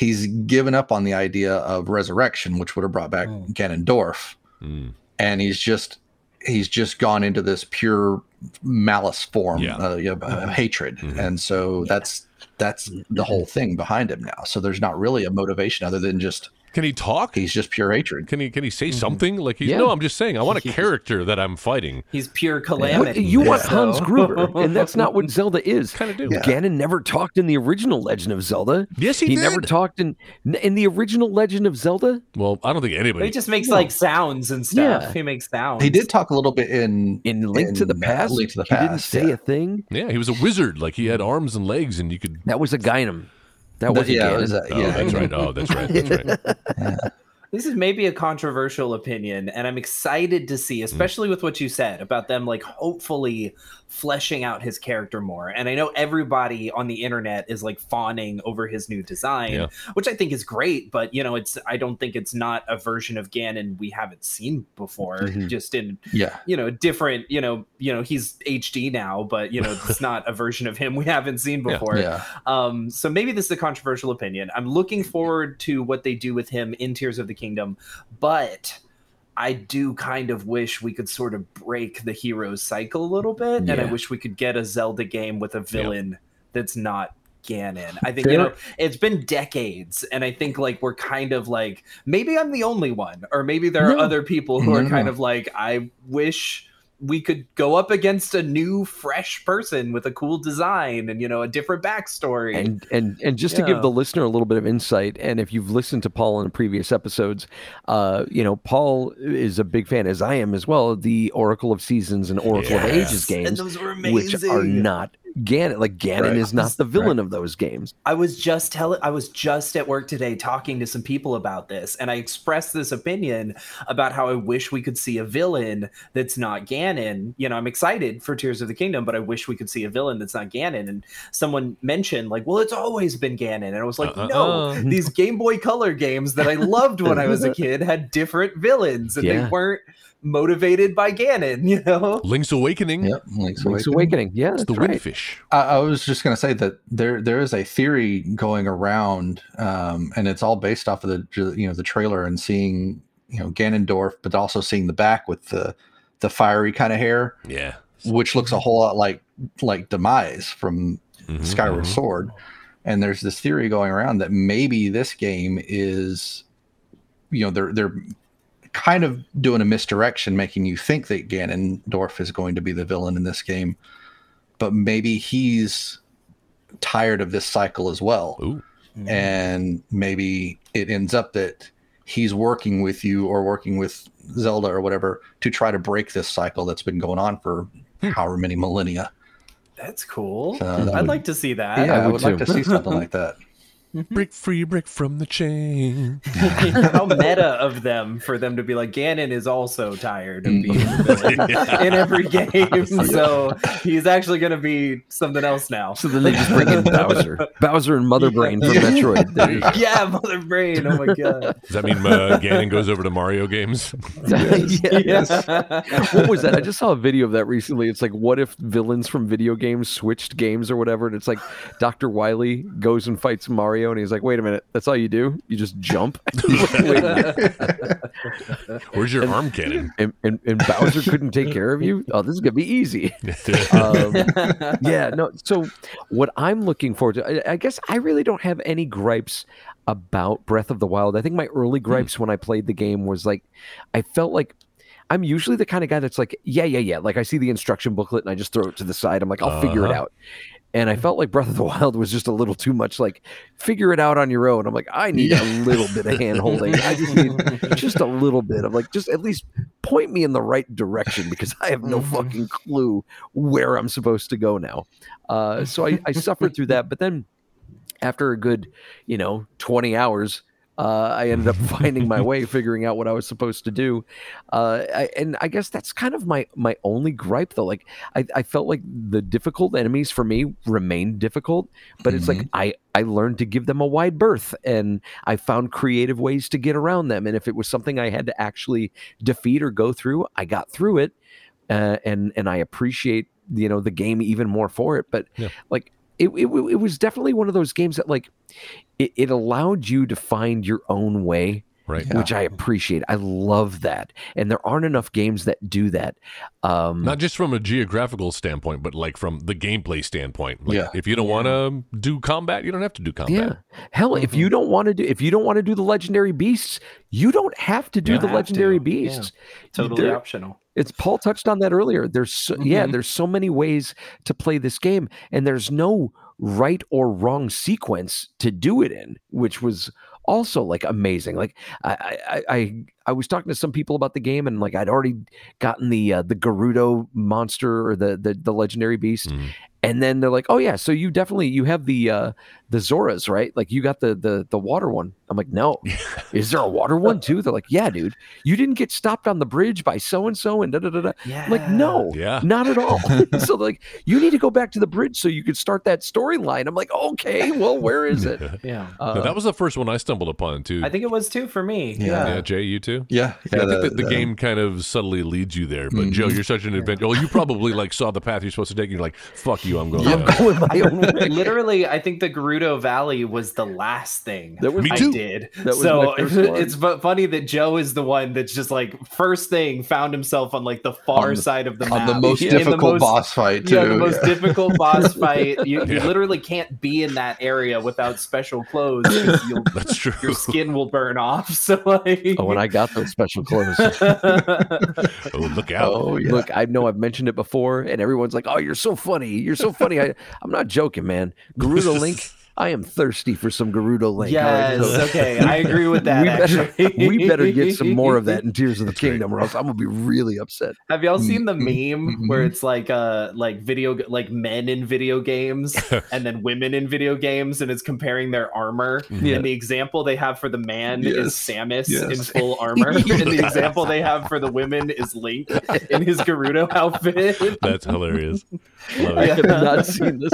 he's given up on the idea of resurrection which would have brought back Mm. Ganondorf mm, and he's just he's just gone into this pure malice form Yeah. uh, yeah, uh, hatred Mhm. and so that's that's the whole thing behind him now so there's not really a motivation other than just can he talk? he's just pure hatred Can he can he say mm-hmm. something? Like he's Yeah. no, I'm just saying I want a character that I'm fighting. He's pure What- calamity. you want Hans Gruber, and that's not what Zelda is. Kind of do. Yeah. Ganon never talked in the original Legend of Zelda. Yes, he, He did. never talked in in the original Legend of Zelda. well, I don't think anybody. He just makes No. like sounds and stuff. Yeah. He makes sounds. he did talk a little bit in In Link to the Past, Link to the Past. he didn't say yeah. a thing. yeah, he was a wizard. Like he had hmm. arms and legs, and you could. That was Agahnim. That That- wasn't yeah, Ganon. it was, uh, Oh, yeah. that's right. Oh, that's right. That's right. This is maybe a controversial opinion, and I'm excited to Mm. see, especially with what you said about them, like hopefully fleshing out his character more. And I know everybody on the internet is like fawning over his new design, Yeah. which I think is great. But you know, it's I don't think it's not a version of Ganon we haven't seen before. Mhm. Just in yeah you know different, you know, you know he's HD now, but you know it's not a version of him we haven't seen Yeah. before. yeah Um, so maybe this is a controversial opinion. I'm looking forward to what they do with him in Tears of the Kingdom, but I do kind of wish we could sort of break the hero's cycle a little bit, and I wish we could get a Zelda game with a villain that's not Ganon. I think Fair. you know it's been decades, and I think like we're kind of like maybe I'm the only one, or maybe there are No. other people who No, are kind no. of like I wish we could go up against a new, fresh person with a cool design and you know a different backstory. And and and just to give the listener a little bit of insight, and if you've listened to Paul in previous episodes, uh, you know Paul is a big fan, as I am as well, of the Oracle of Seasons and Oracle of Yes, Ages and games, those were which are not Ganon. Like Ganon Right. is not the villain of those games. I was just telling I was just at work today talking to some people about this and I expressed this opinion about how I wish we could see a villain that's not Ganon. You know, I'm excited for Tears of the Kingdom, but I wish we could see a villain that's not Ganon. And someone mentioned like, "Well, it's always been Ganon." And I was like, Uh-uh. "No, these Game Boy Color games that I loved when I was a kid had different villains and Yeah. they weren't motivated by Ganon, you know?" Link's Awakening. Yep. Link's Link's Awakening. Awakening, yeah, It's the that's right. Windfish. I, I was just going to say that there there is a theory going around, um, and it's all based off of the you know the trailer and seeing you know Ganondorf, but also seeing the back with the the fiery kind of hair, Yeah. which looks a whole lot like like Demise from Mhm, Skyward mhm. Sword. And there's this theory going around that maybe this game is, you know, they're they're kind of doing a misdirection, making you think that Ganondorf is going to be the villain in this game, but maybe he's tired of this cycle as well, Ooh. Mm-hmm. and maybe it ends up that he's working with you or working with Zelda or whatever to try to break this cycle that's been going on for hmm. however many millennia. That's cool. So that I'd would- like to see that. yeah, I would would like to see something like that. Break free, break from the chain. How meta of them for them to be like Ganon is also tired of being the villain in every game, so he's actually going to be something else now. So then they just bring in Bowser, Bowser and Mother Brain from Metroid. There yeah, Mother Brain. Oh my god. Does that mean uh, Ganon goes over to Mario games? Yes. Yeah. What was that? I just saw a video of that recently. It's like, what if villains from video games switched games or whatever? And it's like Dr. Wily goes and fights Mario, and he's like, wait a minute, that's all you do? You just jump? Wait a minute. Where's your arm cannon? and, and, and Bowser couldn't take care of you? Oh, this is going to be easy. um, yeah, no. So, what I'm looking forward to, I, I guess I really don't have any gripes about Breath of the Wild. I think my early gripes when I played the game was like, I felt like I'm usually the kind of guy that's like, yeah, yeah, yeah. Like I see the instruction booklet and I just throw it to the side. I'm like, I'll figure it Uh-huh. out. And I felt like Breath of the Wild was just a little too much like, figure it out on your own. I'm like, I need a little bit of hand holding. I just need just a little bit of like, just at least point me in the right direction because I have no fucking clue where I'm supposed to go now. Uh, so I, I suffered through that. But then after a good, you know, 20 hours, uh, I ended up finding my way, figuring out what I was supposed to do, uh, I, and I guess that's kind of my my only gripe, though. Like I, I felt like the difficult enemies for me remained difficult, but it's like I I learned to give them a wide berth, and I found creative ways to get around them. And if it was something I had to actually defeat or go through, I got through it, uh, and and I appreciate you know the game even more for it. But Yeah. like it, it, it was definitely one of those games that like it, it allowed you to find your own way Right. which i appreciate i love that and there aren't enough games that do that um Not just from a geographical standpoint, but like from the gameplay standpoint. Like Yeah. if you don't want to do combat, you don't have to do combat. yeah hell if you don't want to do if you don't want to do the legendary beasts you don't have to do the legendary to, beasts Totally There- optional. it's paul touched on that earlier there's so, yeah Mhm. there's so many ways to play this game and there's no right or wrong sequence to do it in which was also like amazing like i i i, I was talking to some people about the game and like I'd already gotten the uh, the Gerudo monster or the the, the legendary beast Mhm. And then they're like oh yeah so you definitely you have the uh the Zoras right like you got the the the water one I'm like no is there a water one too they're like yeah dude you didn't get stopped on the bridge by so and so and da da da da Yeah. I'm like no Yeah. not at all so like you need to go back to the bridge so you could start that storyline I'm like okay well where is it Yeah. uh, No, that was the first one I stumbled upon too. I think it was too for me. Yeah. Yeah. yeah, Jay, you too. Yeah, Yeah, I yeah. think the- that the, the- game kind of subtly leads you there. But Joe, Mhm. you're such an adventure. Well, you probably like saw the path you're supposed to take. And you're like, "Fuck you. I'm going. I'm going my own way. Literally, I think the Gerudo Valley was the last thing That was Me I too. did. That was so my first one. it's funny that Joe is the one that's just like first thing found himself on like the far On the- side of the on map the most In the difficult most- boss fight too. Yeah, the most yeah. difficult boss fight. You, you literally can't be in that area without special clothes you'll That's true. your skin will burn off. So like, Oh, and I got those special clothes. Oh, look out! Oh yeah. Look, I know I've mentioned it before, and everyone's like, "Oh, you're so funny! You're so funny!" I, I'm not joking, man. Gerudo Link, I am thirsty for some Gerudo Link. all right? yes, So okay, I agree with that. we better, we better get some more of that in Tears of the Kingdom, or else I'm gonna be really upset. Have y'all seen the Mhm, meme where it's like uh like video like men in video games and then women in video games and it's comparing their armor Yeah. and the example they have for the man Yes. is Samus in full armor and the example they have for the women is Link in his Gerudo outfit. That's hilarious. Love I it. have not seen this.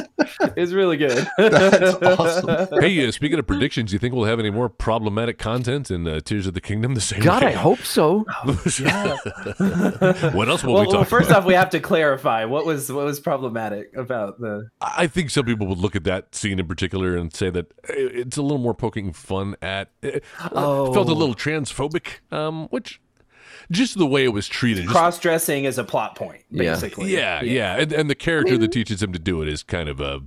It's really good. That's awesome. Hey, uh, speaking of predictions, you think we'll have any more problematic content in uh, Tears of the Kingdom? The same. God, way? I hope so. what else will well, we talk well, first about? off, we have to clarify what was what was problematic about the. I think some people would look at that scene in particular and say that uh, it's a little more poking fun at. It Oh. felt a little transphobic, um, which just the way it was treated. Cross dressing is a plot point, basically. yeah, yeah, and, and the character that teaches him to do it is kind of a.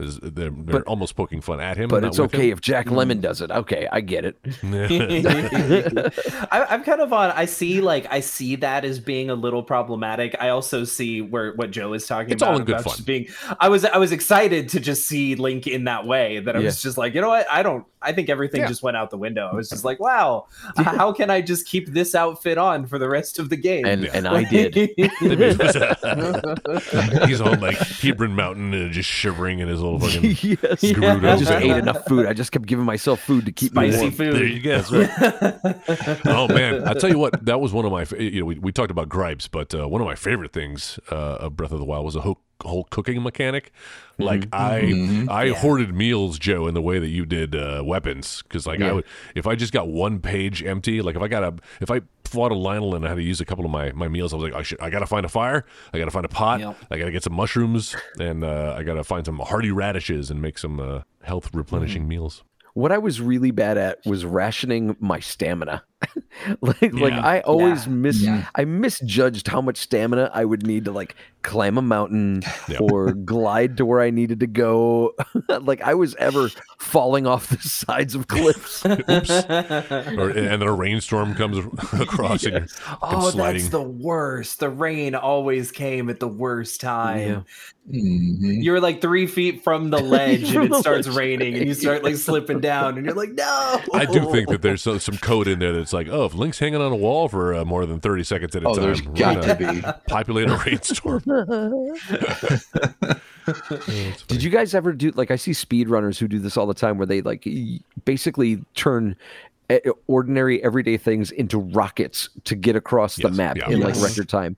Is, they're, they're But- almost poking fun at him, But it's okay him. if Jack Lemmon does it. Okay, I get it. I, I'm kind of on. I see, like, I see that as being a little problematic. I also see where what Joe is talking It's about. all in good about fun. Being, I was, I was excited to just see Link in that way. That I was just like, you know what? I don't. I think everything Yeah. just went out the window. I was just like, wow, how can I just keep this outfit on for the rest of the game? And and I did. He's on like Hebra Mountain and just shivering in his little fucking yes. Gerudo I just ate enough food. I just kept giving myself food to keep me Spicy warm. food. There you go. oh man, I tell you what, that was one of my. You know, we, we talked about gripes, but uh, one of my favorite things uh, of Breath of the Wild was a whole, whole cooking mechanic. Like I, Mhm. I hoarded meals, Joe, in the way that you did uh, weapons, because like I would, if I just got one page empty, like if I got a, if I fought a Lynel and I had to use a couple of my, my meals, I was like, I should, I gotta find a fire, I gotta find a pot, Yep. I gotta get some mushrooms, and uh, I gotta find some hearty radishes and make some uh, health replenishing meals. What I was really bad at was rationing my stamina. like, like I always Yeah. miss Yeah. I misjudged how much stamina I would need to like climb a mountain Yeah. or glide to where I needed to go. like I was ever falling off the sides of cliffs. Oops. or, and then a rainstorm comes across and Oh, sliding. that's the worst. The rain always came at the worst time. Yeah. Mhm. You're like three feet from the ledge From and it starts ledge. raining and you start like slipping down and you're like, no. I do think that there's some code in there that's like, oh, if Link's hanging on a wall for uh, more than 30 seconds at a Oh, time, there's we're got gonna be. populate a rainstorm. Did you guys ever do like I see speedrunners who do this all the time where they like basically turn eh, ordinary everyday things into rockets to get across the map yeah. in like record time.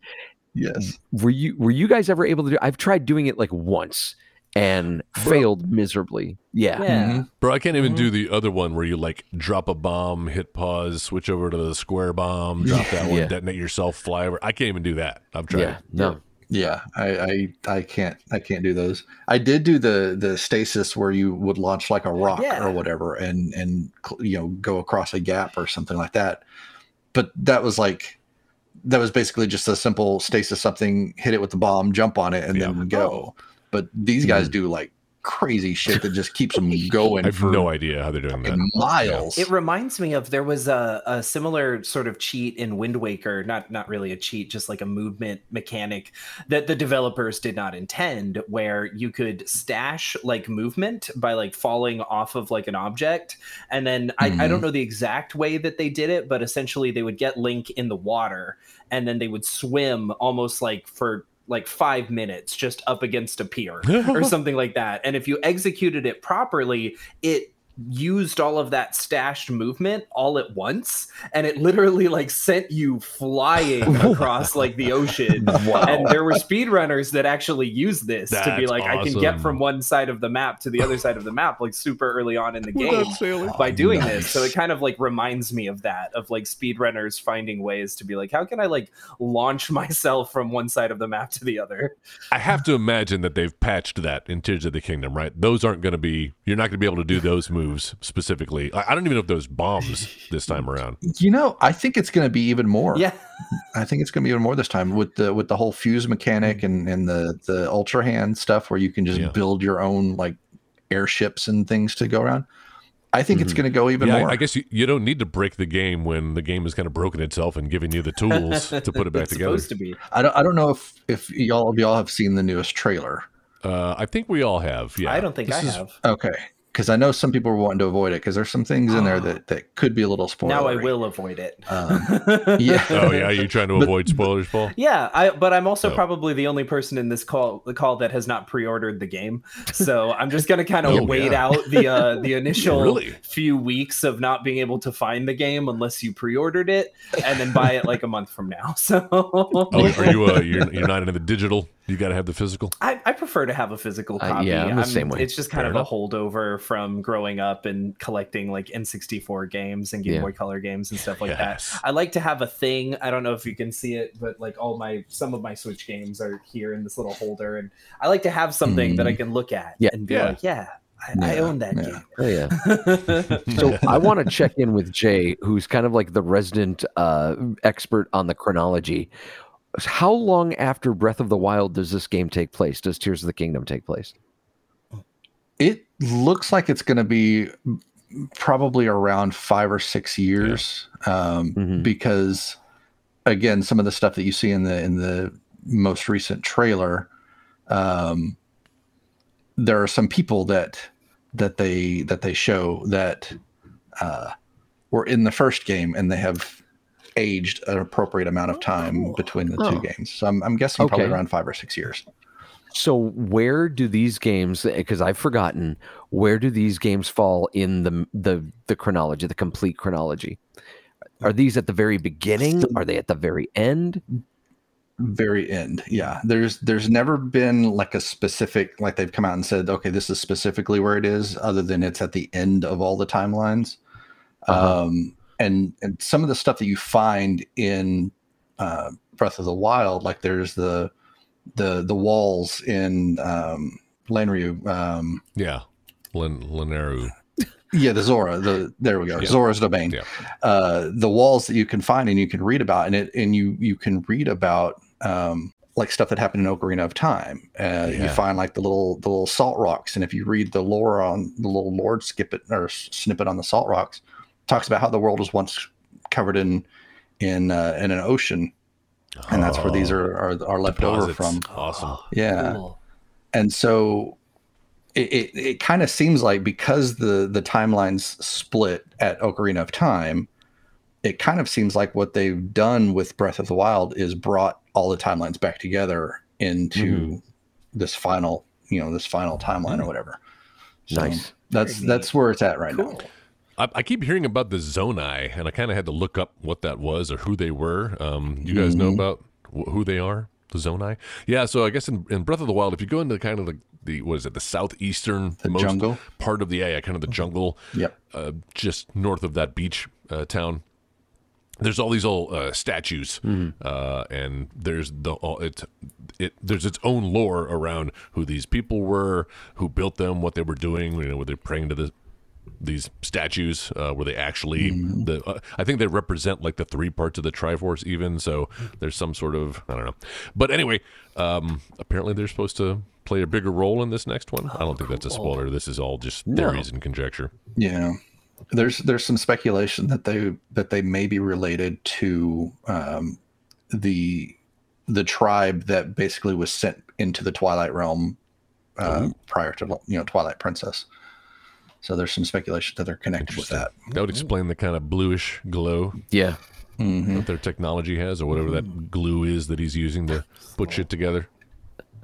Yes. Were you were you guys ever able to do I've tried doing it like once and failed miserably. Yeah. Yeah. Bro, I can't even Mm-hmm. do the other one where you like drop a bomb, hit pause, switch over to the square bomb, drop that one, Yeah. detonate yourself, fly over. I can't even do that. I've tried. Yeah. No. Yeah, I, I I can't I can't do those. I did do the the stasis where you would launch like a rock Yeah. or whatever and and you know go across a gap or something like that. But that was like that was basically just a simple stasis something, hit it with the bomb, jump on it, and Yeah. then go. But these guys do like crazy shit that just keeps them going I have for no idea how they're doing that. fucking miles. It reminds me of there was a, a similar sort of cheat in Wind Waker, not not really a cheat, just like a movement mechanic that the developers did not intend, where you could stash like movement by like falling off of like an object. And then I, I Mhm. don't know the exact way that they did it, but essentially they would get Link in the water and then they would swim almost like for like five minutes just up against a pier or something like that. And if you executed it properly, it used all of that stashed movement all at once and it literally like sent you flying across like the ocean. And there were speedrunners that actually used this to be That's like i can get from one side of the map to the other side of the map like super early on in the game by doing this. So it kind of like reminds me of that of like speedrunners finding ways to be like how can i like launch myself from one side of the map to the other? I have to imagine that they've patched that in Tears of the Kingdom, right? Those aren't going to be. You're not going to be able to do those moves specifically. I, I don't even know if those bombs this time around. You know, I think it's going to be even more. yeah I think it's going to be even more this time with the with the whole fuse mechanic and and the the ultra hand stuff where you can just Yeah. build your own like airships and things to go around. I think it's going to go even Yeah, I- more. I guess you, you don't need to break the game when the game has kind of broken itself and giving you the tools to put it back it's together. supposed to be I don't I don't know if if y'all of y'all have seen the newest trailer. Uh, I think we all have. Yeah, i don't think This i is- have Okay, because I know some people are wanting to avoid it because there's some things in there that that could be a little spoiler. now i will avoid it Um, yeah. Oh yeah, you trying to But- avoid spoilers, Paul? Yeah, I but I'm also Oh. probably the only person in this call the call that has not pre-ordered the game. So I'm just gonna kind of Oh, wait yeah. out the uh, the initial Really? few weeks of not being able to find the game unless you pre-ordered it, and then buy it like a month from now. So Oh, are you? Uh, you're, you're not into the digital. You got to have the physical. I, I prefer to have a physical Uh, copy. yeah, I'm the same way. It's just kind Fair of enough. a holdover from growing up and collecting like N64 games and Game Yeah. Boy Color games and stuff like Yes. that. I like to have a thing. I don't know if you can see it, but like all my some of my Switch games are here in this little holder, and I like to have something that I can look at Yeah. and be Yeah. like, yeah, I, I own that yeah. Oh yeah. So I want to check in with Jay, who's kind of like the resident uh, expert on the chronology. How long after Breath of the Wild does this game take place? Does Tears of the Kingdom take place? It looks like it's going to be probably around five or six years, um, Mhm. because again, some of the stuff that you see in the in the most recent trailer, um, there are some people that that they that they show that uh, were in the first game and they have aged an appropriate amount of time between the Oh. two games. So I'm, I'm guessing probably around five or six years. So where do these games? Because I've forgotten where do these games fall in the the the chronology, the complete chronology? Are these at the very beginning? Are they at the very end? very end yeah there's there's never been like a specific like they've come out and said okay this is specifically where it is other than it's at the end of all the timelines Uh-huh. um and and some of the stuff that you find in uh breath of the wild like there's the the the walls in um Lanayru, um Yeah, Lin, Lanayru. yeah the zora the there we go Yeah. zora's domain Yeah. uh the walls that you can find and you can read about and it and you you can read about um like stuff that happened in Ocarina of Time. Uh, You find like the little the little salt rocks, and if you read the lore on the little lord skip it or snippet on the salt rocks, talks about how the world was once covered in in uh, in an ocean, and that's where these are are, are left over from. Awesome. Yeah, Cool. and so it, it, it kind of seems like because the the timelines split at Ocarina of Time, it kind of seems like what they've done with Breath of the Wild is brought all the timelines back together into this final, you know, this final timeline or whatever. So Nice. That's that's where it's at right now. I, I keep hearing about the Zonai, and I kind of had to look up what that was or who they were. Um, you guys know Mhm. about wh- who they are? The Zonai? Yeah. So I guess in, in Breath of the Wild, if you go into kind of the, the what is it, the southeastern The most jungle. part of the yeah, yeah, kind of the jungle, Yep. uh, just north of that beach uh, town. There's all these old uh, statues, uh, and there's the all it, it there's its own lore around who these people were, who built them, what they were doing. You know, were they praying to the these statues? Uh, were they actually the? Uh, I think they represent like the three parts of the Triforce, even. So there's some sort of I don't know, but anyway, um, apparently they're supposed to play a bigger role in this next one. I don't think that's a spoiler. This is all just theories and conjecture. Yeah. There's there's some speculation that they that they may be related to um, the the tribe that basically was sent into the Twilight Realm uh, prior to you know Twilight Princess. So there's some speculation that they're connected with that. That would explain the kind of bluish glow Yeah. Mhm. that their technology has, or whatever that glue is that he's using to put shit together.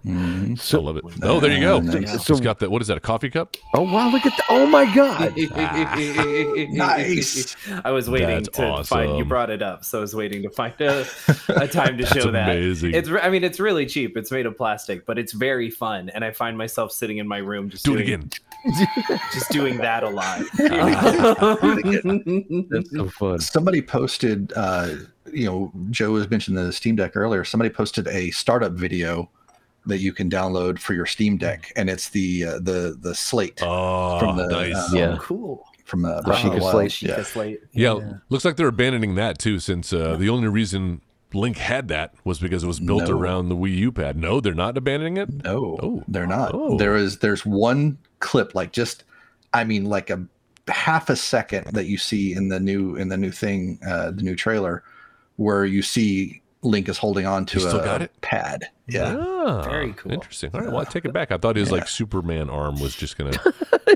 I love it. Oh, there you go. nice. It's got that. What is that? A coffee cup? Oh wow! Look at that. Oh my god! Nice. I was waiting That's to find. You brought it up, so I was waiting to find a, a time to show that. It's. I mean, it's really cheap. It's made of plastic, but it's very fun, and I find myself sitting in my room just Do it again. Just doing that a lot. That's so fun. Somebody posted, uh, you know, Joe was mentioning the Steam Deck earlier. Somebody posted a startup video that you can download for your Steam Deck, and it's the uh, the the slate Oh, from the nice. uh, Yeah. cool. from uh, The Sheikah Wild. slate. Sheikah Yeah. slate. Yeah, looks like they're abandoning that too, since uh, the only reason Link had that was because it was built No. around the Wii U pad. No, they're not abandoning it. No, Oh. they're not. Oh. There is there's one clip, like just, I mean, like a half a second that you see in the new in the new thing, uh, the new trailer, where you see Link is holding on to You a pad. Yeah. Ah, Very cool. Interesting. All right, well, I take it back. I thought his like Superman arm was just gonna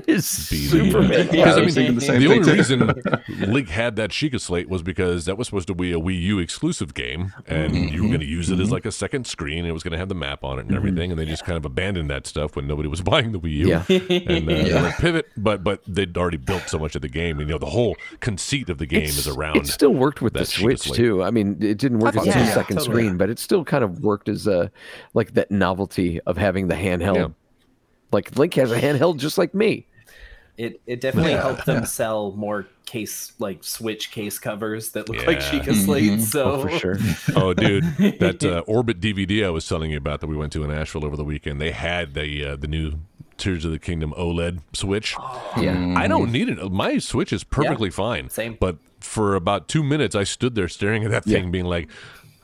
Is be Superman. the. Because I I mean, thinking the the only reason Link had that Sheikah slate was because that was supposed to be a Wii U exclusive game, and Mm-hmm. you were going to use it as like a second screen. And it was going to have the map on it and everything, and they just kind of abandoned that stuff when nobody was buying the Wii U. Yeah. And uh, they went pivot, but but they'd already built so much of the game, and you know the whole conceit of the game is around. It still worked with the Switch slate. too. I mean, it didn't work as a thought so. Yeah, second totally. screen, but it still kind of worked as a like that novelty of having the handheld. Yeah. Like Link has a handheld just like me. It it definitely Yeah, helped them sell more case like Switch case covers that look like Yeah. Sheikah slates. So Oh, for sure. Oh, dude, that uh, Orbit DVD I was telling you about that we went to in Asheville over the weekend. They had the uh, the new Tears of the Kingdom OLED Switch. Yeah. I don't need it. My Switch is perfectly fine. same. But for about two minutes, I stood there staring at that thing, being like,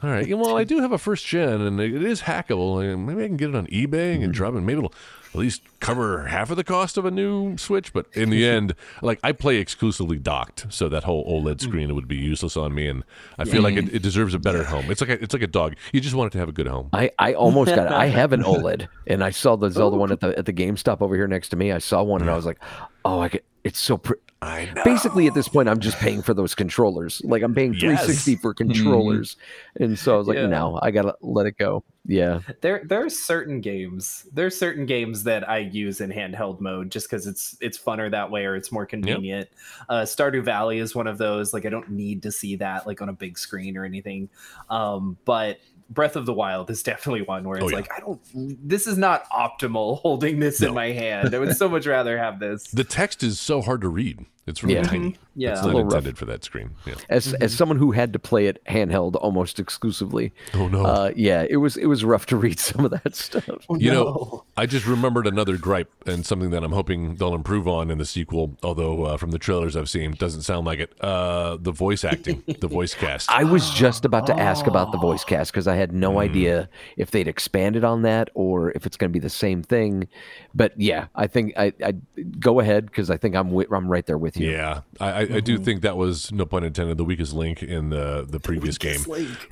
"All right, well, I do have a first gen, and it is hackable. and Maybe I can get it on eBay and hmm. drop it. Maybe it'll at least cover half of the cost of a new Switch." But in the end, like I play exclusively docked, so that whole OLED hmm. screen would be useless on me, and I feel like hmm. it, it deserves a better home. It's like a, it's like a dog. You just want it to have a good home. I, I almost got it. I have an OLED, and I saw the Zelda one at the at the GameStop over here next to me. I saw one, and I was like, "Oh, I get it's so pretty." I know. Basically, at this point, I'm just paying for those controllers. Like I'm paying Yes. 360 for controllers, and so I was like, Yeah. "No, I gotta let it go." Yeah, there there are certain games there are certain games that I use in handheld mode just because it's it's funner that way or it's more convenient. Uh, Stardew Valley is one of those. Like I don't need to see that like on a big screen or anything. Um, but Breath of the Wild is definitely one where it's Oh, yeah. like I don't. This is not optimal holding this in my hand. I would so much rather have this. The text is so hard to read. It's really Yeah. tiny. Yeah. it's It's not little rough. intended for that screen. Yeah. as as someone who had to play it handheld almost exclusively, Oh no. uh, yeah, it was it was rough to read some of that stuff. You know, I just remembered another gripe and something that I'm hoping they'll improve on in the sequel. Although uh, from the trailers I've seen, doesn't sound like it. Uh, the voice acting, the voice cast. I was just about to ask about the voice cast because I had no mm. idea if they'd expanded on that or if it's going to be the same thing. But yeah, I think I I go ahead because I think I'm wi- I'm right there with you. yeah, I, I, I do think that was no pun intended the weakest link in the the previous game.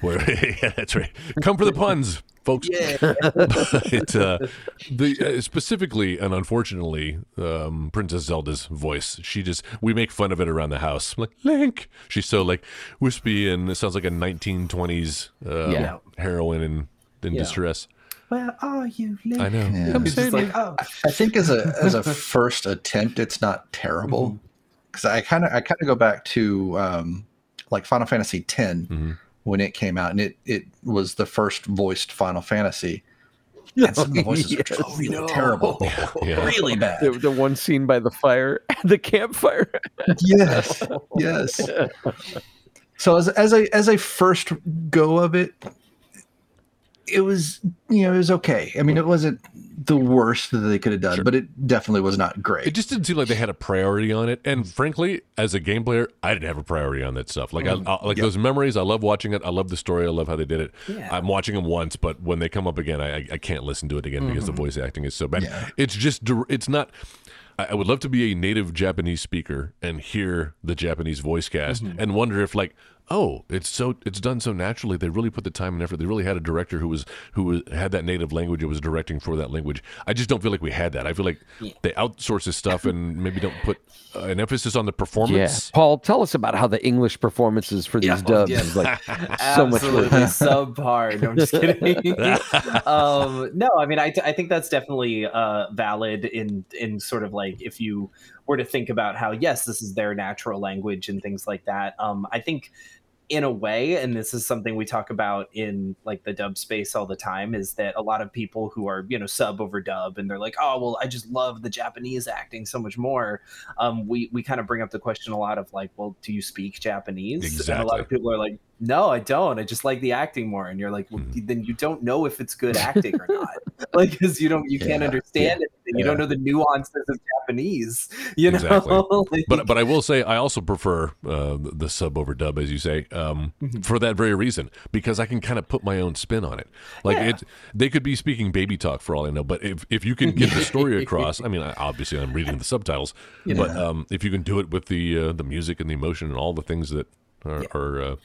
Where yeah, that's right. Come for the puns, folks. it, uh, the uh, specifically and unfortunately, um, Princess Zelda's voice. She just we make fun of it around the house. I'm like Link, she's so like wispy and it sounds like a 1920s uh, Yeah. heroine in in Yeah. distress. Where are you? Link? I know. Yeah. Come It's save just me. like oh I think as a as a first attempt, it's not terrible. Because I kind of I kind of go back to um, like Final Fantasy X Mhm. when it came out, and it it was the first voiced Final Fantasy. And some of the voices Yes. are really terrible, Yeah. really bad. The, the one scene by the fire, the campfire. yes, yes. So as as a as a first go of it, it was you know it was okay. I mean, it wasn't the worst that they could have done, but it definitely was not great. It just didn't seem like they had a priority on it. And frankly, as a game player, I didn't have a priority on that stuff. Like, I, mm. I, like those memories, I love watching it. I love the story. I love how they did it. Yeah. I'm watching them once, but when they come up again, I, I, I can't listen to it again because the mm-hmm. voice acting is so bad. Yeah. It's just, it's not. I I would love to be a native Japanese speaker and hear the Japanese voice cast mm-hmm. and wonder if, like, oh, it's so it's done so naturally. They really put the time and effort. They really had a director who was who was, had that native language and was directing for that language. I just don't feel like we had that. I feel like they outsource this stuff and maybe don't put uh, an emphasis on the performance. Yeah, performance. Paul, tell us about how the English performances for these Yeah, dubs yeah. is like so much Absolutely work. subpar. No, I'm just kidding. um, no, I mean, I, I think that's definitely uh, valid in in sort of like if you were to think about how yes, this is their natural language and things like that. Um, I think in a way, and this is something we talk about in like the dub space all the time, is that a lot of people who are you know sub over dub and they're like, oh well, I just love the Japanese acting so much more. Um, we we kind of bring up the question a lot of like, well, do you speak Japanese? And a lot of people are like, no, I don't. I just like the acting more. And you're like, well, Mhm. then you don't know if it's good acting or not. like, because you don't, you can't Yeah, understand it. You yeah. don't know the nuances of Japanese. You know, Exactly. Like, But but I will say I also prefer uh, the sub over dub, as you say, um, Mm-hmm. for that very reason because I can kind of put my own spin on it. Like Yeah. it, they could be speaking baby talk for all I know, but if if you can get the story across, I mean, I, obviously I'm reading the subtitles, but um, if you can do it with the uh, the music and the emotion and all the things that are, are uh,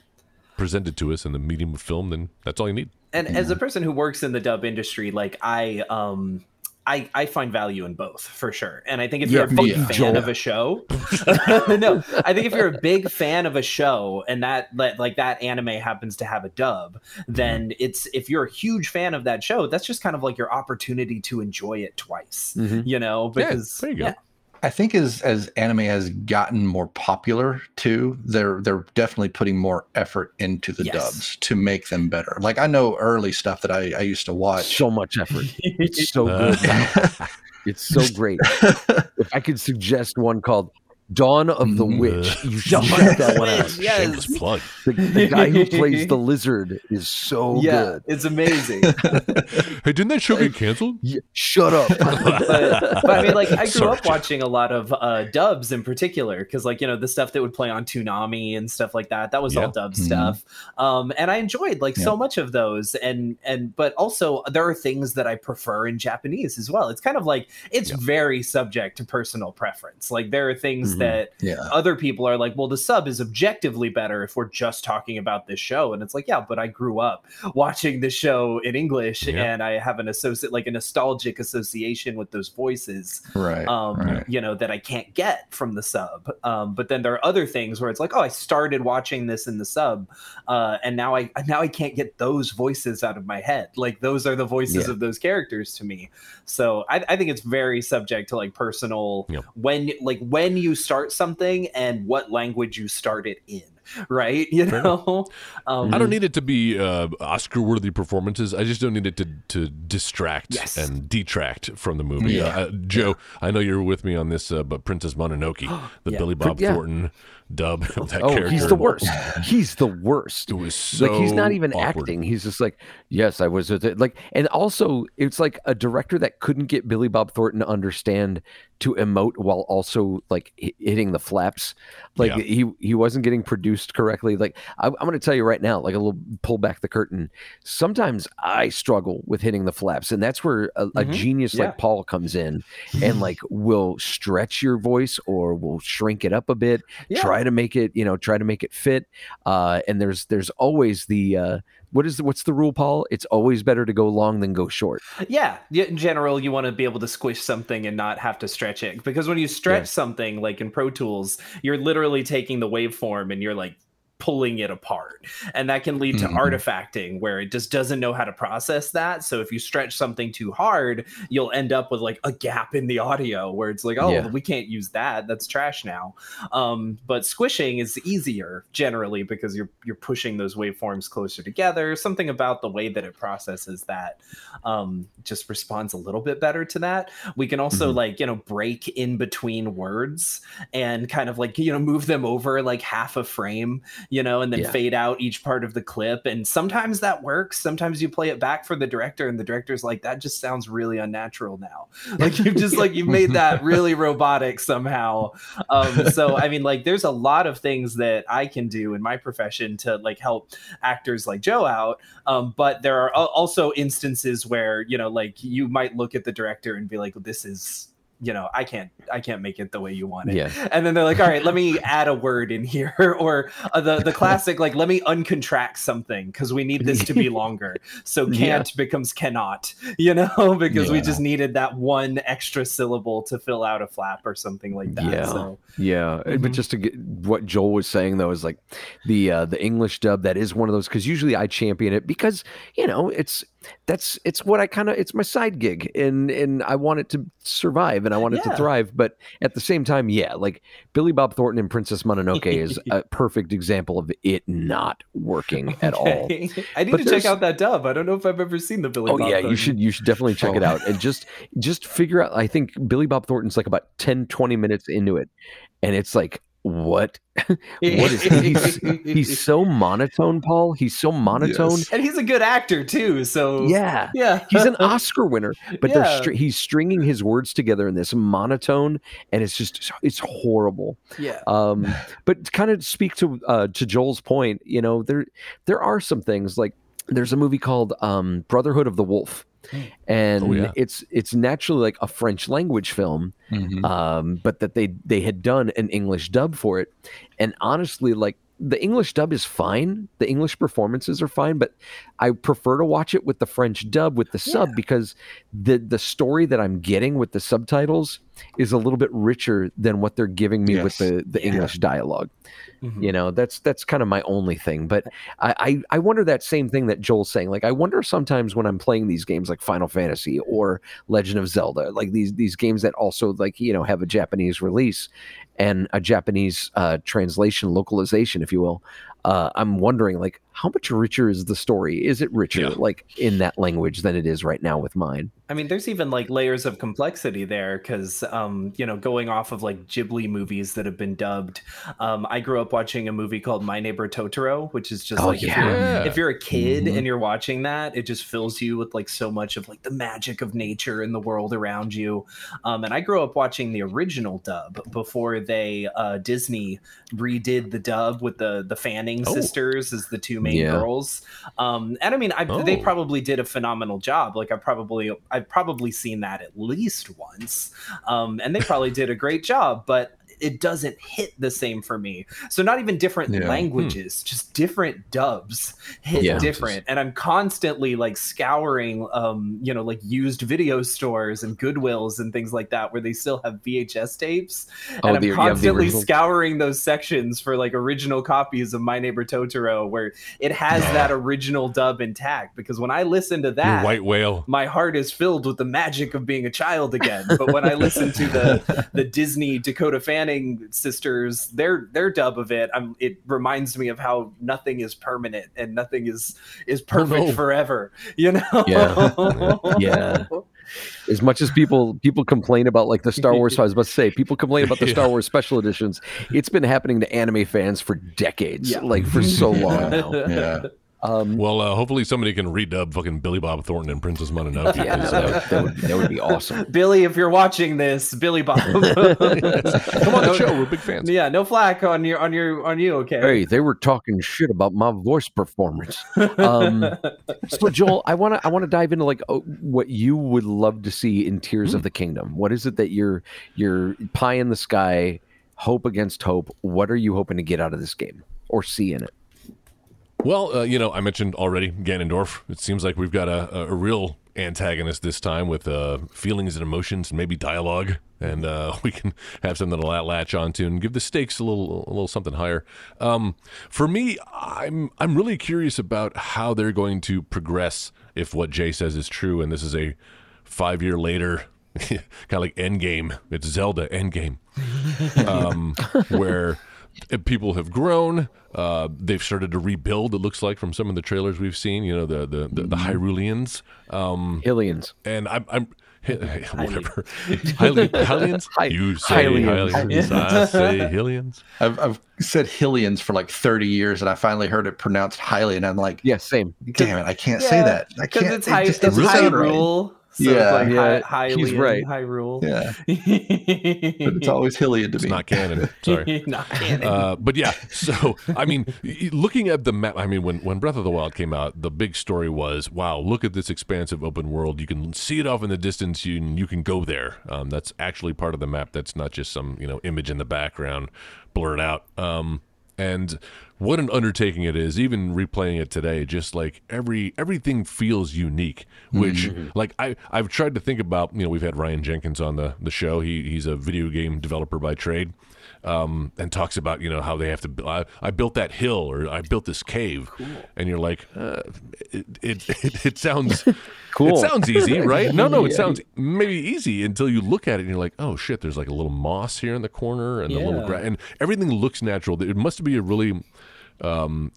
presented to us in the medium of film, then that's all you need. and as a person who works in the dub industry, like I, um, I, I find value in both for sure. And I think if Yeah, you're a big yeah. fan Joel. of a show, no, I think if you're a big fan of a show and that, that like that anime happens to have a dub, then it's if you're a huge fan of that show, that's just kind of like your opportunity to enjoy it twice. Mhm. You know, Yeah, because there you go. Yeah, I think as as anime has gotten more popular too, they're they're definitely putting more effort into the Yes. dubs to make them better. Like I know early stuff that I, I used to watch. So much effort. It's so Uh, good. It's so great. If I could suggest one called Dawn of the Mm, Witch, you should Dawn check that the one out. Yes. Shameless plug. The, the guy who plays the lizard is so yeah, good. it's amazing. Hey, didn't that show get canceled? Yeah, shut up. but, but I mean, like, I grew Sorry, up watching a lot of uh, dubs in particular because, like, you know, the stuff that would play on Toonami and stuff like that. That was Yeah. all dub Mhm. stuff, um, and I enjoyed like so much of those. And and but also there are things that I prefer in Japanese as well. It's kind of like it's Yeah. very subject to personal preference. Like there are things Mhm. that yeah. other people are like, well, the sub is objectively better if we're just talking about this show. And it's like, yeah, but I grew up watching this show in English Yeah. and I have an associate, like a nostalgic association with those voices, Right. um, right. you know, that I can't get from the sub. Um, but then there are other things where it's like, oh, I started watching this in the sub, uh, and now I now I can't get those voices out of my head. Like those are the voices Yeah. of those characters to me. So I, I think it's very subject to like personal Yeah. when like when you start something and what language you start it in. Right, you know. Um, I don't need it to be uh, Oscar-worthy performances. I just don't need it to to distract Yes. and detract from the movie. Yeah. Uh, Joe, I know you're with me on this, uh, but Princess Mononoke, the Yeah. Billy Bob Yeah. Thornton dub of that oh, character, he's the worst. He's the worst. It was so like he's not even awkward. acting. He's just like, yes, I was with it. Like, and also it's like a director that couldn't get Billy Bob Thornton to understand to emote while also like hitting the flaps. Like Yeah. he he wasn't getting produced correctly. Like I, I'm going to tell you right now, like a little pull back the curtain. Sometimes I struggle with hitting the flaps, and that's where a, a Mhm. genius Yeah. like Paul comes in and like will stretch your voice or will shrink it up a bit Yeah. try to make it you know try to make it fit uh and there's there's always the uh what is the, what's the rule paul it's always better to go long than go short Yeah, yeah, in general, you want to be able to squish something and not have to stretch it because when you stretch Yeah. something like in Pro Tools, you're literally taking the waveform and you're like pulling it apart, and that can lead to Mhm. artifacting where it just doesn't know how to process that. So if you stretch something too hard, you'll end up with like a gap in the audio where it's like, oh, Yeah. we can't use that. That's trash now. Um, but squishing is easier generally because you're you're pushing those waveforms closer together. Something about the way that it processes that um, just responds a little bit better to that. We can also Mhm. like you know break in between words and kind of like you know move them over like half a frame, you know, and then Yeah. fade out each part of the clip. And sometimes that works. Sometimes you play it back for the director, and the director's like, "That just sounds really unnatural now." Like you've just like you've made that really robotic somehow. Um, so I mean, like, there's a lot of things that I can do in my profession to like help actors like Joe out. Um, but there are also instances where you know, like, you might look at the director and be like, "This is." You know i can't i can't make it the way you want it Yeah. and then they're like all right let me add a word in here or uh, the the classic like let me uncontract something because we need this to be longer so can't becomes cannot you know because we just needed that one extra syllable to fill out a flap or something like that Yeah. so Yeah, uh, but Mhm. just to get what Joel was saying though is like the uh, the English dub that is one of those because usually I champion it because you know it's that's it's what I kind of it's my side gig and and I want it to survive and I want it Yeah. to thrive, but at the same time, yeah, like Billy Bob Thornton and Princess Mononoke is a perfect example of it not working at all. I need But to check out that dub i don't know if i've ever seen the billy Oh Bob yeah, you Thornton. should you should definitely check it out and just just figure out I think Billy Bob Thornton's like about 10 20 minutes into it and it's like what? What is he's, he's so monotone Paul. He's so monotone. Yes. and he's a good actor too so yeah. Yeah. He's an Oscar winner but they're Yeah. str- he's stringing his words together in this monotone and it's just it's horrible. Yeah. Um but to kind of speak to uh to joel's point you know there there are some things like there's a movie called um brotherhood of the wolf and Oh, yeah. it's it's naturally like a french language film Mhm. um but that they they had done an english dub for it and honestly like the english dub is fine the english performances are fine but i prefer to watch it with the french dub with the sub because the the story that i'm getting with the subtitles is a little bit richer than what they're giving me with Yes. the the english dialogue Mhm. you know that's that's kind of my only thing but I, I i wonder that same thing that joel's saying like i wonder sometimes when i'm playing these games like final fantasy or legend of zelda like these these games that also like you know have a japanese release and a japanese uh translation localization if you will uh i'm wondering like how much richer is the story is it richer Yeah. like in that language than it is right now with mine I mean, there's even like layers of complexity there because, um, you know, going off of like Ghibli movies that have been dubbed. Um, I grew up watching a movie called My Neighbor Totoro, which is just Oh, like if, you're, if you're a kid Mhm. and you're watching that, it just fills you with like so much of like the magic of nature and the world around you. Um, and I grew up watching the original dub before they uh, Disney redid the dub with the the Fanning Oh. sisters as the two main Yeah. girls. Um, and I mean, I, they Oh. probably did a phenomenal job. Like I probably, I've probably seen that at least once, um, and they probably did a great job. But it doesn't hit the same for me. So not even different Yeah. languages, just different dubs hit Yeah. different. And I'm constantly like scouring, um, you know, like used video stores and Goodwills and things like that where they still have VHS tapes. Oh, and I'm the- you have the constantly original- scouring those sections for like original copies of My Neighbor Totoro where it has that original dub intact. Because when I listen to Your that, white whale. my heart is filled with the magic of being a child again. But when I listen to the the Disney Dakota Fanning sisters, their their dub of it, I'm, it reminds me of how nothing is permanent and nothing is is perfect no. forever. You know? Yeah. Yeah. as much as people people complain about like the Star Wars, I was about to say people complain about the Star Wars special editions. It's been happening to anime fans for decades, Yeah. like for so long now. Yeah. Um, Well, uh, hopefully somebody can redub fucking Billy Bob Thornton and Princess Mononoke. yeah, 'cause, that, uh, would, that, would, that would be awesome. Billy, if you're watching this, Billy Bob. come on the show. We're big fans. yeah, no flack on your on your on you, okay? Hey, they were talking shit about my voice performance. Um, so Joel, I want to I want to dive into like oh, what you would love to see in Tears of the Kingdom. What is it that you're you're pie in the sky, hope against hope? What are you hoping to get out of this game or see in it? Well, uh, you know, I mentioned already Ganondorf. It seems like we've got a, a, real antagonist this time with uh, feelings and emotions and maybe dialogue, and uh, we can have something to latch onto and give the stakes a little a little something higher. Um, for me, I'm I'm really curious about how they're going to progress if what Jay says is true, and this is a five year later. kind of like Endgame. It's Zelda Endgame, um, where people have grown. Uh, they've started to rebuild. It looks like from some of the trailers we've seen. You know, the the the, the Hyruleans. Um, Hylians. and I'm I'm whatever. Hyli- Hylians. Hy- you say Hylians. Hylians. I say Hylians. I've, I've said Hylians for like 30 years, and I finally heard it pronounced highly, and I'm like, Yeah, same. damn it, I can't say that. I can't. it's it high, just it's doesn't right. Hyrule, So Yeah. it's like Yeah, high, he's Hylian, right. Hyrule. Yeah, but but it's always Hylian to It's me. not canon. Sorry. not canon. Uh, but yeah, so I mean, looking at the map, I mean, when when Breath of the Wild came out, the big story was, wow, look at this expansive open world. You can see it off in the distance. You you can go there. Um, that's actually part of the map. That's not just some you know image in the background blurred out. Um, and what an undertaking it is even replaying it today just like every everything feels unique which like i i've tried to think about you know we've had ryan jenkins on the the show he he's a video game developer by trade um, and talks about you know how they have to. I, I built that hill or I built this cave, and you're like, uh, it, it, it it sounds Cool. It sounds easy, right? No, no, it Yeah. sounds maybe easy until you look at it and you're like, oh shit, there's like a little moss here in the corner and a little Yeah. gra- and everything looks natural. It must be a really um,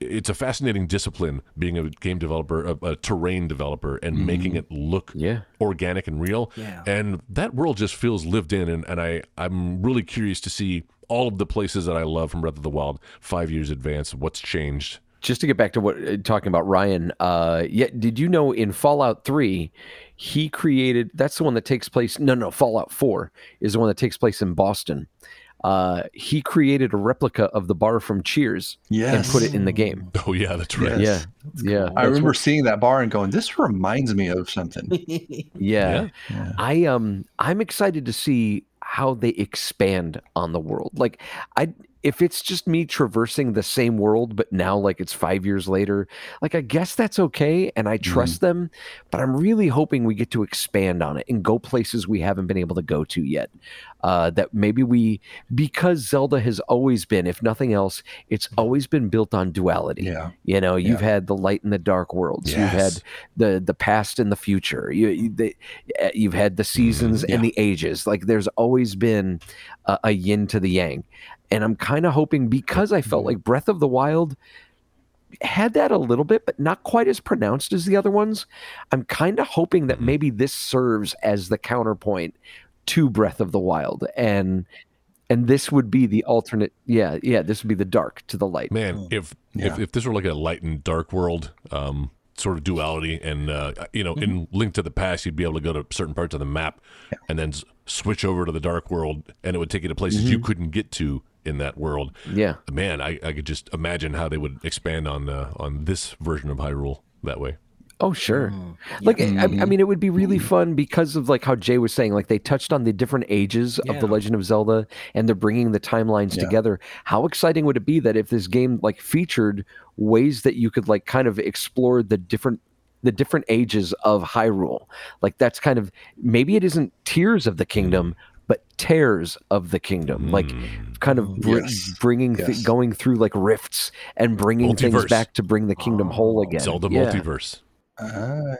it's a fascinating discipline being a game developer, a, a terrain developer, and making it look Yeah. organic and real. Yeah. And that world just feels lived in. And, and I, I'm really curious to see all of the places that I love from Breath of the Wild five years advance. What's changed? just to get back to what uh, talking about Ryan, uh, yeah, did you know in Fallout Three, he created that's the one that takes place. No, no, Fallout Four is the one that takes place in Boston. Uh, he created a replica of the bar from Cheers and put it in the game. Oh, yeah, that's right. Yes. Yeah, yeah. I that's remember what- seeing that bar and going, "This reminds me of something." yeah. Yeah. I um I'm excited to see how they expand on the world. Like I if it's just me traversing the same world but now like it's 5 years later, like I guess that's okay and I trust them, but I'm really hoping we get to expand on it and go places we haven't been able to go to yet. Uh that maybe we because Zelda has always been if nothing else, it's always been built on duality. Yeah. You know, you've had the light and the dark worlds. You've had the the past and the future. You, you they, uh, you've had the seasons and the ages. Like there's always been a, a yin to the yang, and I'm kind of hoping because I felt mm-hmm. like Breath of the Wild had that a little bit, but not quite as pronounced as the other ones. I'm kind of hoping that mm-hmm. maybe this serves as the counterpoint to Breath of the Wild, and and this would be the alternate. Yeah, yeah, this would be the dark to the light. Man, mm. if, if Yeah. if this were like a light and dark world, um, sort of duality, and uh, you know, in mm-hmm. Link to the Past, you'd be able to go to certain parts of the map and then s- switch over to the dark world, and it would take you to places you couldn't get to in that world. Yeah. Man, I, I could just imagine how they would expand on uh, on this version of Hyrule that way. Oh sure. Mm. Like I, I mean, it would be really mm. fun because of like how Jay was saying. Like they touched on the different ages of the Legend of Zelda, and they're bringing the timelines Yeah. together. How exciting would it be that if this game like featured ways that you could like kind of explore the different the different ages of Hyrule? Like that's kind of maybe it isn't Tears of the Kingdom, mm. But Tears of the Kingdom. Like kind of br- Yes. bringing th- going through like rifts and bringing things back to bring the kingdom whole again. Zelda Yeah. multiverse. Ah,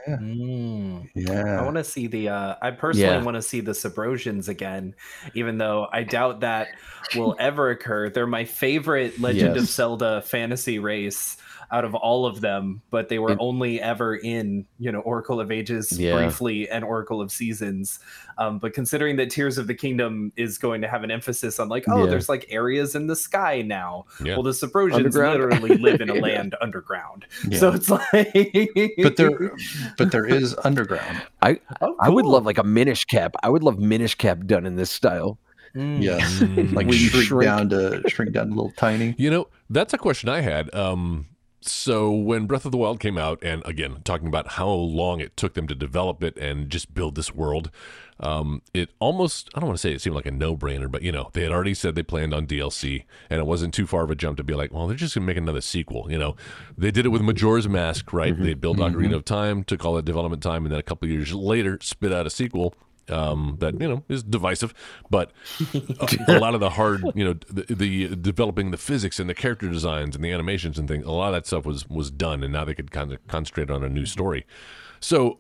yeah. Mm. I want to see the. Uh, I personally Yeah. want to see the Subrosians again, even though I doubt that will ever occur. They're my favorite Legend of Zelda fantasy race out of all of them, but they were It- only ever in you know Oracle of Ages Yeah. briefly and Oracle of Seasons. Um, but considering that Tears of the Kingdom is going to have an emphasis on like, oh, Yeah. there's like areas in the sky now. Yeah. Well, the Subrosians literally live in a Yeah. land underground, Yeah. so it's like. but there, but there is underground. I Oh, I would love like a Minish cap. I would love Minish cap done in this style. Mm. Yes, like Where you shrink, shrink. down to shrink down to little tiny. You know, that's a question I had. Um, so when Breath of the Wild came out, and again, talking about how long it took them to develop it and just build this world, um, it almost, I don't want to say it seemed like a no brainer, but you know, they had already said they planned on DLC, and it wasn't too far of a jump to be like, well, they're just going to make another sequel. You know, they did it with Majora's Mask, right? They built Ocarina of Time, took all that development time, and then a couple of years later, spit out a sequel um, that you know is divisive, but a, a lot of the hard, you know, the, the developing the physics and the character designs and the animations and things, a lot of that stuff was was done, and now they could kind of concentrate on a new story. So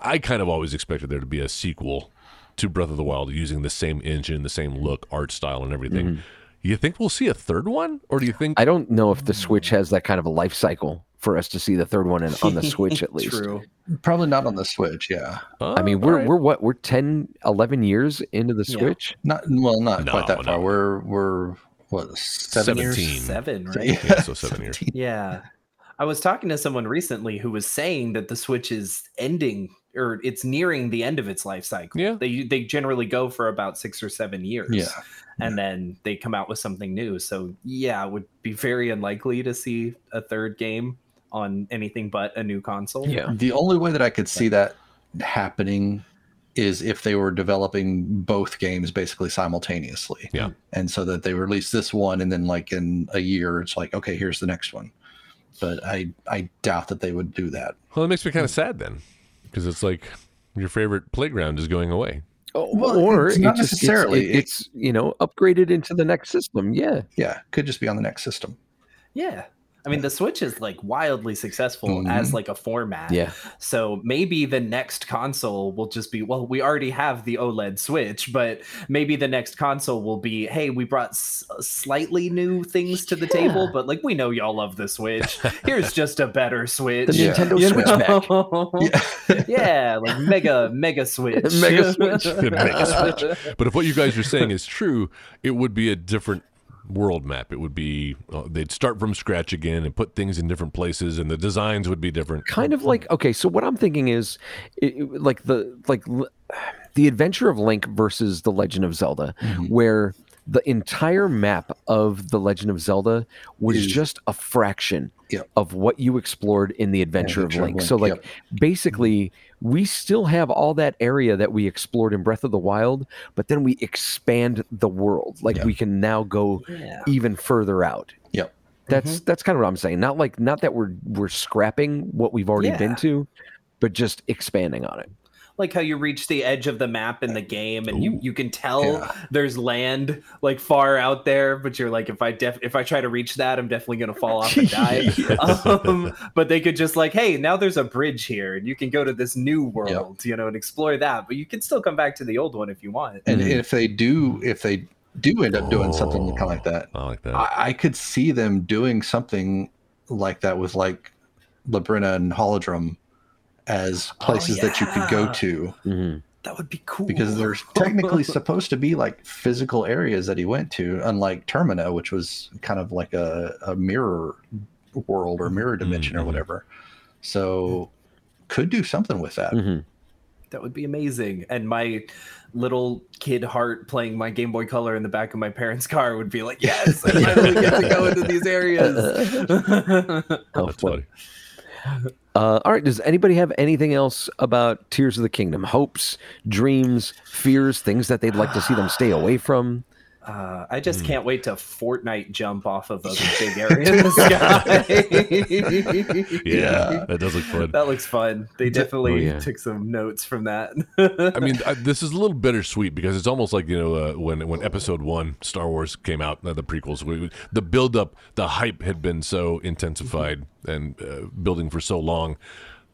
I kind of always expected there to be a sequel to Breath of the Wild using the same engine, the same look, art style, and everything. You think we'll see a third one, or do you think? I don't know if the Switch has that kind of a life cycle for us to see the third one in, on the Switch at least. True. Probably not on the Switch. Yeah, oh, I mean, Oh, we're all right. we're what? We're 10, 11 years into the Yeah. Switch. not well, not No, quite that far. We're we're what seven years? 17. Seven, right? Yeah, so seven years. Yeah. I was talking to someone recently who was saying that the Switch is ending or it's nearing the end of its life cycle. Yeah. They they generally go for about six or seven years. Yeah. And then they come out with something new. So yeah, it would be very unlikely to see a third game on anything but a new console. Yeah. The only way that I could see that happening is if they were developing both games basically simultaneously. Yeah. And so that they release this one and then like in a year it's like, okay, here's the next one. But I I doubt that they would do that. Well, it makes me kind of sad then, because it's like your favorite playground is going away. Well, or it's it not gets- necessarily. it- it's you know upgraded into the next system. Yeah. Yeah, could just be on the next system. Yeah. I mean, the Switch is like wildly successful Mhm. as like a format. Yeah. So maybe the next console will just be well, we already have the OLED Switch, but maybe the next console will be, hey, we brought s- slightly new things to the table, but like we know y'all love the Switch. Here's just a better Switch. The Yeah. Nintendo You Switch Yeah. yeah, like mega mega Switch. Mega Switch. Mega Switch. But if what you guys are saying is true, it would be a different world map. It would be uh, they'd start from scratch again and put things in different places, and the designs would be different. kind of like okay so what i'm thinking is it, it- like the like l- the adventure of link versus the legend of zelda Mhm. where the entire map of the legend of zelda was Is- just a fraction Yep. of what you explored in the adventure, Adventure of of link Link, so like yep. basically we still have all that area that we explored in breath of the wild but then we expand the world like Yeah. we can now go Yeah. even further out Yep. that's mm-hmm. that's kind of what I'm saying. Not like not that we're we're scrapping what we've already Yeah. been to, but just expanding on it. Like how you reach the edge of the map in the game and you, you can tell Yeah. there's land like far out there but you're like if i def if i try to reach that i'm definitely going to fall off and die um, but they could just like hey now there's a bridge here and you can go to this new world you know and explore that but you can still come back to the old one if you want And Mhm. if they do if they do end up doing something kind of like that, I like that. I, I could see them doing something like that with like Labrynna and Holodrum as places that you could go yeah. to Mhm. that would be cool because there's technically supposed to be like physical areas that he went to, unlike Termina, which was kind of like a, a mirror world or mirror dimension or Mhm. whatever. So could do something with that. Mhm. that would be amazing and my little kid heart playing my game boy color in the back of my parents car would be like yes i finally get to go into these areas Oh, That's funny. Uh, all right. Does anybody have anything else about Tears of the Kingdom? Hopes, dreams, fears, things that they'd like to see them stay away from? Uh, I just Hmm. can't wait to Fortnite jump off of a big area in the sky. Yeah, that does look fun. that looks fun. They definitely Oh, yeah. took some notes from that. I mean, I, this is a little bittersweet because it's almost like you know uh, when when Episode One, Star Wars came out, uh, the prequels, we, the build up, the hype had been so intensified and uh, building for so long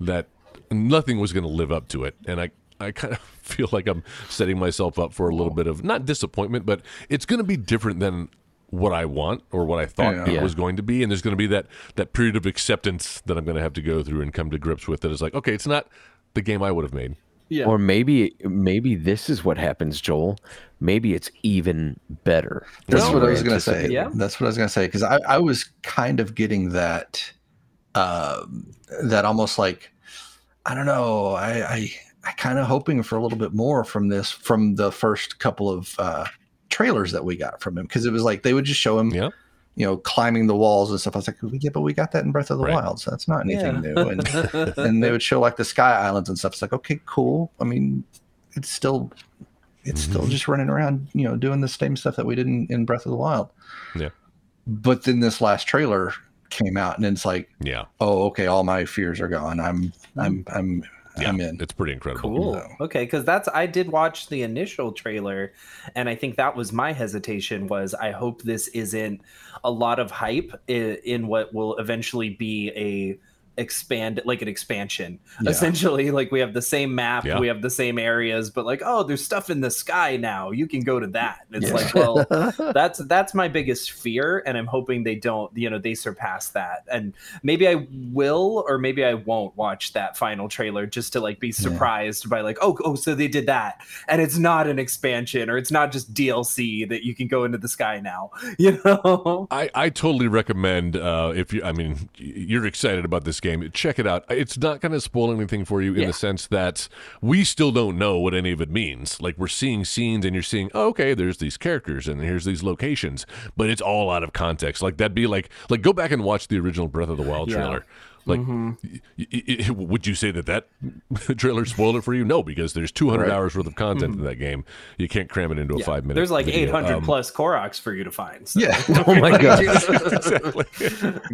that nothing was going to live up to it, and I. I kind of feel like I'm setting myself up for a little bit of not disappointment, but it's going to be different than what I want or what I thought Yeah. it Yeah. was going to be, and there's going to be that that period of acceptance that I'm going to have to go through and come to grips with. That is like, okay, it's not the game I would have made. yeah. Or maybe maybe this is what happens, Joel. Maybe it's even better. That's than what I was going to say. Yeah. That's what I was going to say because I, I was kind of getting that, um, that almost like, I don't know, I, I, I kind of hoping for a little bit more from this from the first couple of uh, trailers that we got from him because it was like they would just show him, Yeah. you know, climbing the walls and stuff. I was like, yeah, but we got that in Breath of the Right. Wild, so that's not anything Yeah. new. And and they would show like the sky islands and stuff. It's like, okay, cool. I mean, it's still it's still Mhm. just running around, you know, doing the same stuff that we did in, in Breath of the Wild. Yeah. But then this last trailer came out and it's like, Yeah, oh, okay, all my fears are gone. I'm I'm I'm yeah, I'm in. It's pretty incredible. Cool. No. Okay, because that's I did watch the initial trailer, and I think that was my hesitation. Was I hope this isn't a lot of hype in, in what will eventually be a expand like an expansion. Yeah. essentially like we have the same map Yeah. we have the same areas but like oh there's stuff in the sky now. You can go to that. It's Yeah. like well that's that's my biggest fear and i'm hoping they don't you know they surpass that. And maybe i will or maybe i won't watch that final trailer just to like be surprised by like oh oh so they did that. And it's not an expansion or it's not just dlc that you can go into the sky now you know? I, I totally recommend uh, if you I mean you're excited about this game, check it out. It's not going to spoil anything for you in Yeah. the sense that we still don't know what any of it means. Like we're seeing scenes and you're seeing, oh, okay, there's these characters and here's these locations, but it's all out of context. Like that'd be like like go back and watch the original Breath of the Wild Yeah. trailer. Like, y- y- y- would you say that that trailer spoiled it for you? No, because there's 200 Right. hours worth of content in that game. You can't cram it into a Yeah. five minute. There's like video. 800 Um, plus Koroks for you to find. So. Yeah. Oh my god. exactly.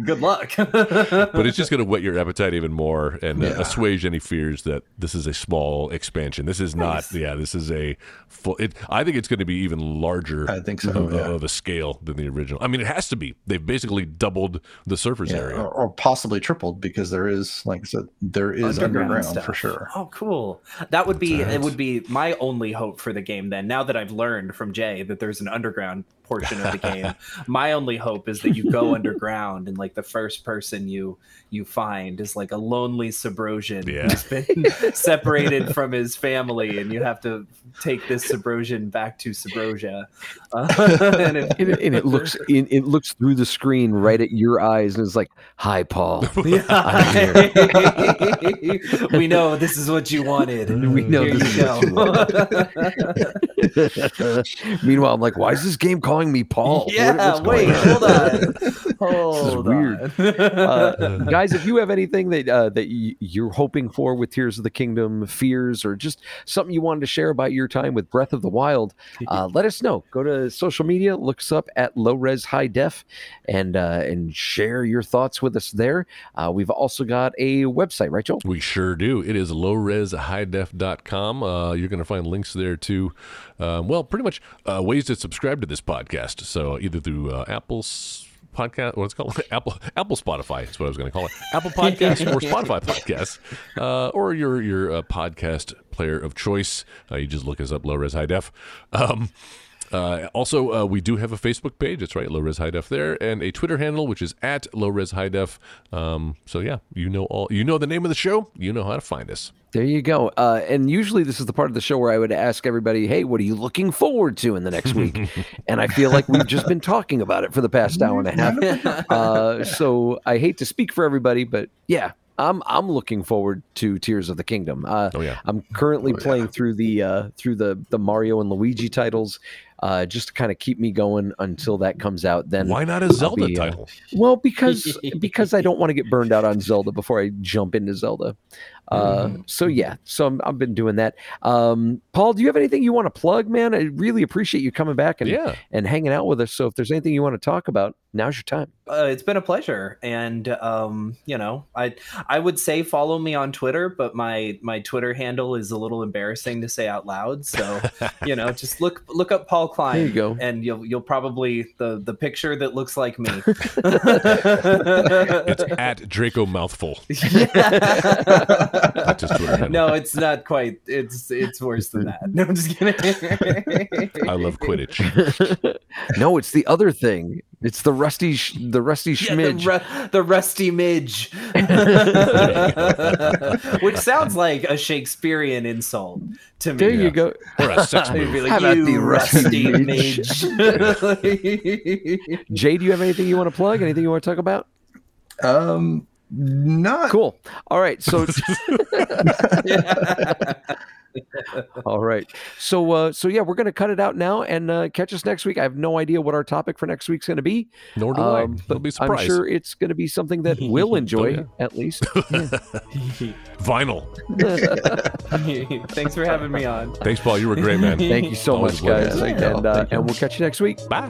Good luck. but it's just going to whet your appetite even more and uh, assuage any fears that this is a small expansion. This is not. Yeah, this is a full. It, I think it's going to be even larger. I think so, Of, yeah. of a scale than the original. I mean, it has to be. They've basically doubled the surface Yeah, area. or, or possibly tripled because there is, like I said, there is underground, stuff. for sure. Oh, cool. That would be That's right. it. Would be my only hope for the game. Then, now that I've learned from Jay that there's an underground portion of the game, my only hope is that you go underground and like the first person you you find is like a lonely Subrosian Yeah. who's been separated from his family, and you have to take this Subrosian back to Subrosia. Uh, and it- And it, and it looks it, it looks through the screen right at your eyes and it's like, "Hi, Paul." Yeah. we know this is what you wanted. We know Here this you is what go. Meanwhile, I'm like, "Why is this game calling me Paul?" Yeah, what's going wait, on?" hold on. Hold weird. on. uh, guys, if you have anything that uh, that y- you're hoping for with Tears of the Kingdom, fears, or just something you wanted to share about your time with Breath of the Wild, uh, let us know. Go to social media, look us up at Low Res High Def, and uh, and share your thoughts with us there. Uh, we've also got a website, right, Joel? We sure do. It is lowreshighDef.com. Uh, you're going to find links there to, um, well, pretty much uh, ways to subscribe to this podcast. So either through uh, Apple's podcast, what's called? Apple, Apple Spotify. is what I was going to call it. Apple Podcasts or Spotify Podcasts, uh, or your your uh, podcast player of choice. Uh, you just look us up, Low Res High Def. Um, uh, also, uh, we do have a Facebook page. That's right, Low Res High Def there, and a Twitter handle which is at Low Res High Def. Um, so yeah, you know all. You know the name of the show. You know how to find us. There you go. Uh, and usually this is the part of the show where I would ask everybody, "Hey, what are you looking forward to in the next week?" and I feel like we've just been talking about it for the past hour and a half. Uh, so I hate to speak for everybody, but yeah, I'm I'm looking forward to Tears of the Kingdom. Uh, Oh, yeah. I'm currently playing through the uh, through the the Mario and Luigi titles. Uh, just to kind of keep me going until that comes out. Then Why not a I'll Zelda be, uh, title? well, because because I don't want to get burned out on Zelda before I jump into Zelda. Uh, Mm-hmm. So yeah, so I'm, I've been doing that. Um, Paul, do you have anything you want to plug, man? I really appreciate you coming back and Yeah. and hanging out with us. So if there's anything you want to talk about, now's your time. Uh, it's been a pleasure, and um, you know, I I would say follow me on Twitter, but my my Twitter handle is a little embarrassing to say out loud. So you know, just look look up Paul Cline. There you go. and you'll you'll probably the the picture that looks like me. It's at Draco Mouthful. That's his Twitter handle. no, it's not quite. It's it's worse than that. No, I'm just kidding. I love Quidditch. no, it's the other thing. It's the rusty sh- the rusty Yeah, the, ru- the rusty midge, which sounds like a Shakespearean insult to me. there you go. Or a sex move. like, How about "You the rusty rusty midge?" midge. Jay, do you have anything you want to plug? Anything you want to talk about? Um, not Cool. All right. So All right. So uh so yeah, we're gonna cut it out now and uh catch us next week. I have no idea what our topic for next week's gonna be. Nor do I. Um, It'll but be a I'm sure it's gonna be something that we'll enjoy yeah. at least. Vinyl. Thanks for having me on. Thanks, Paul. You were a great, man. Thank you so Always much, guys. pleasure. And uh, and we'll catch you next week. Bye.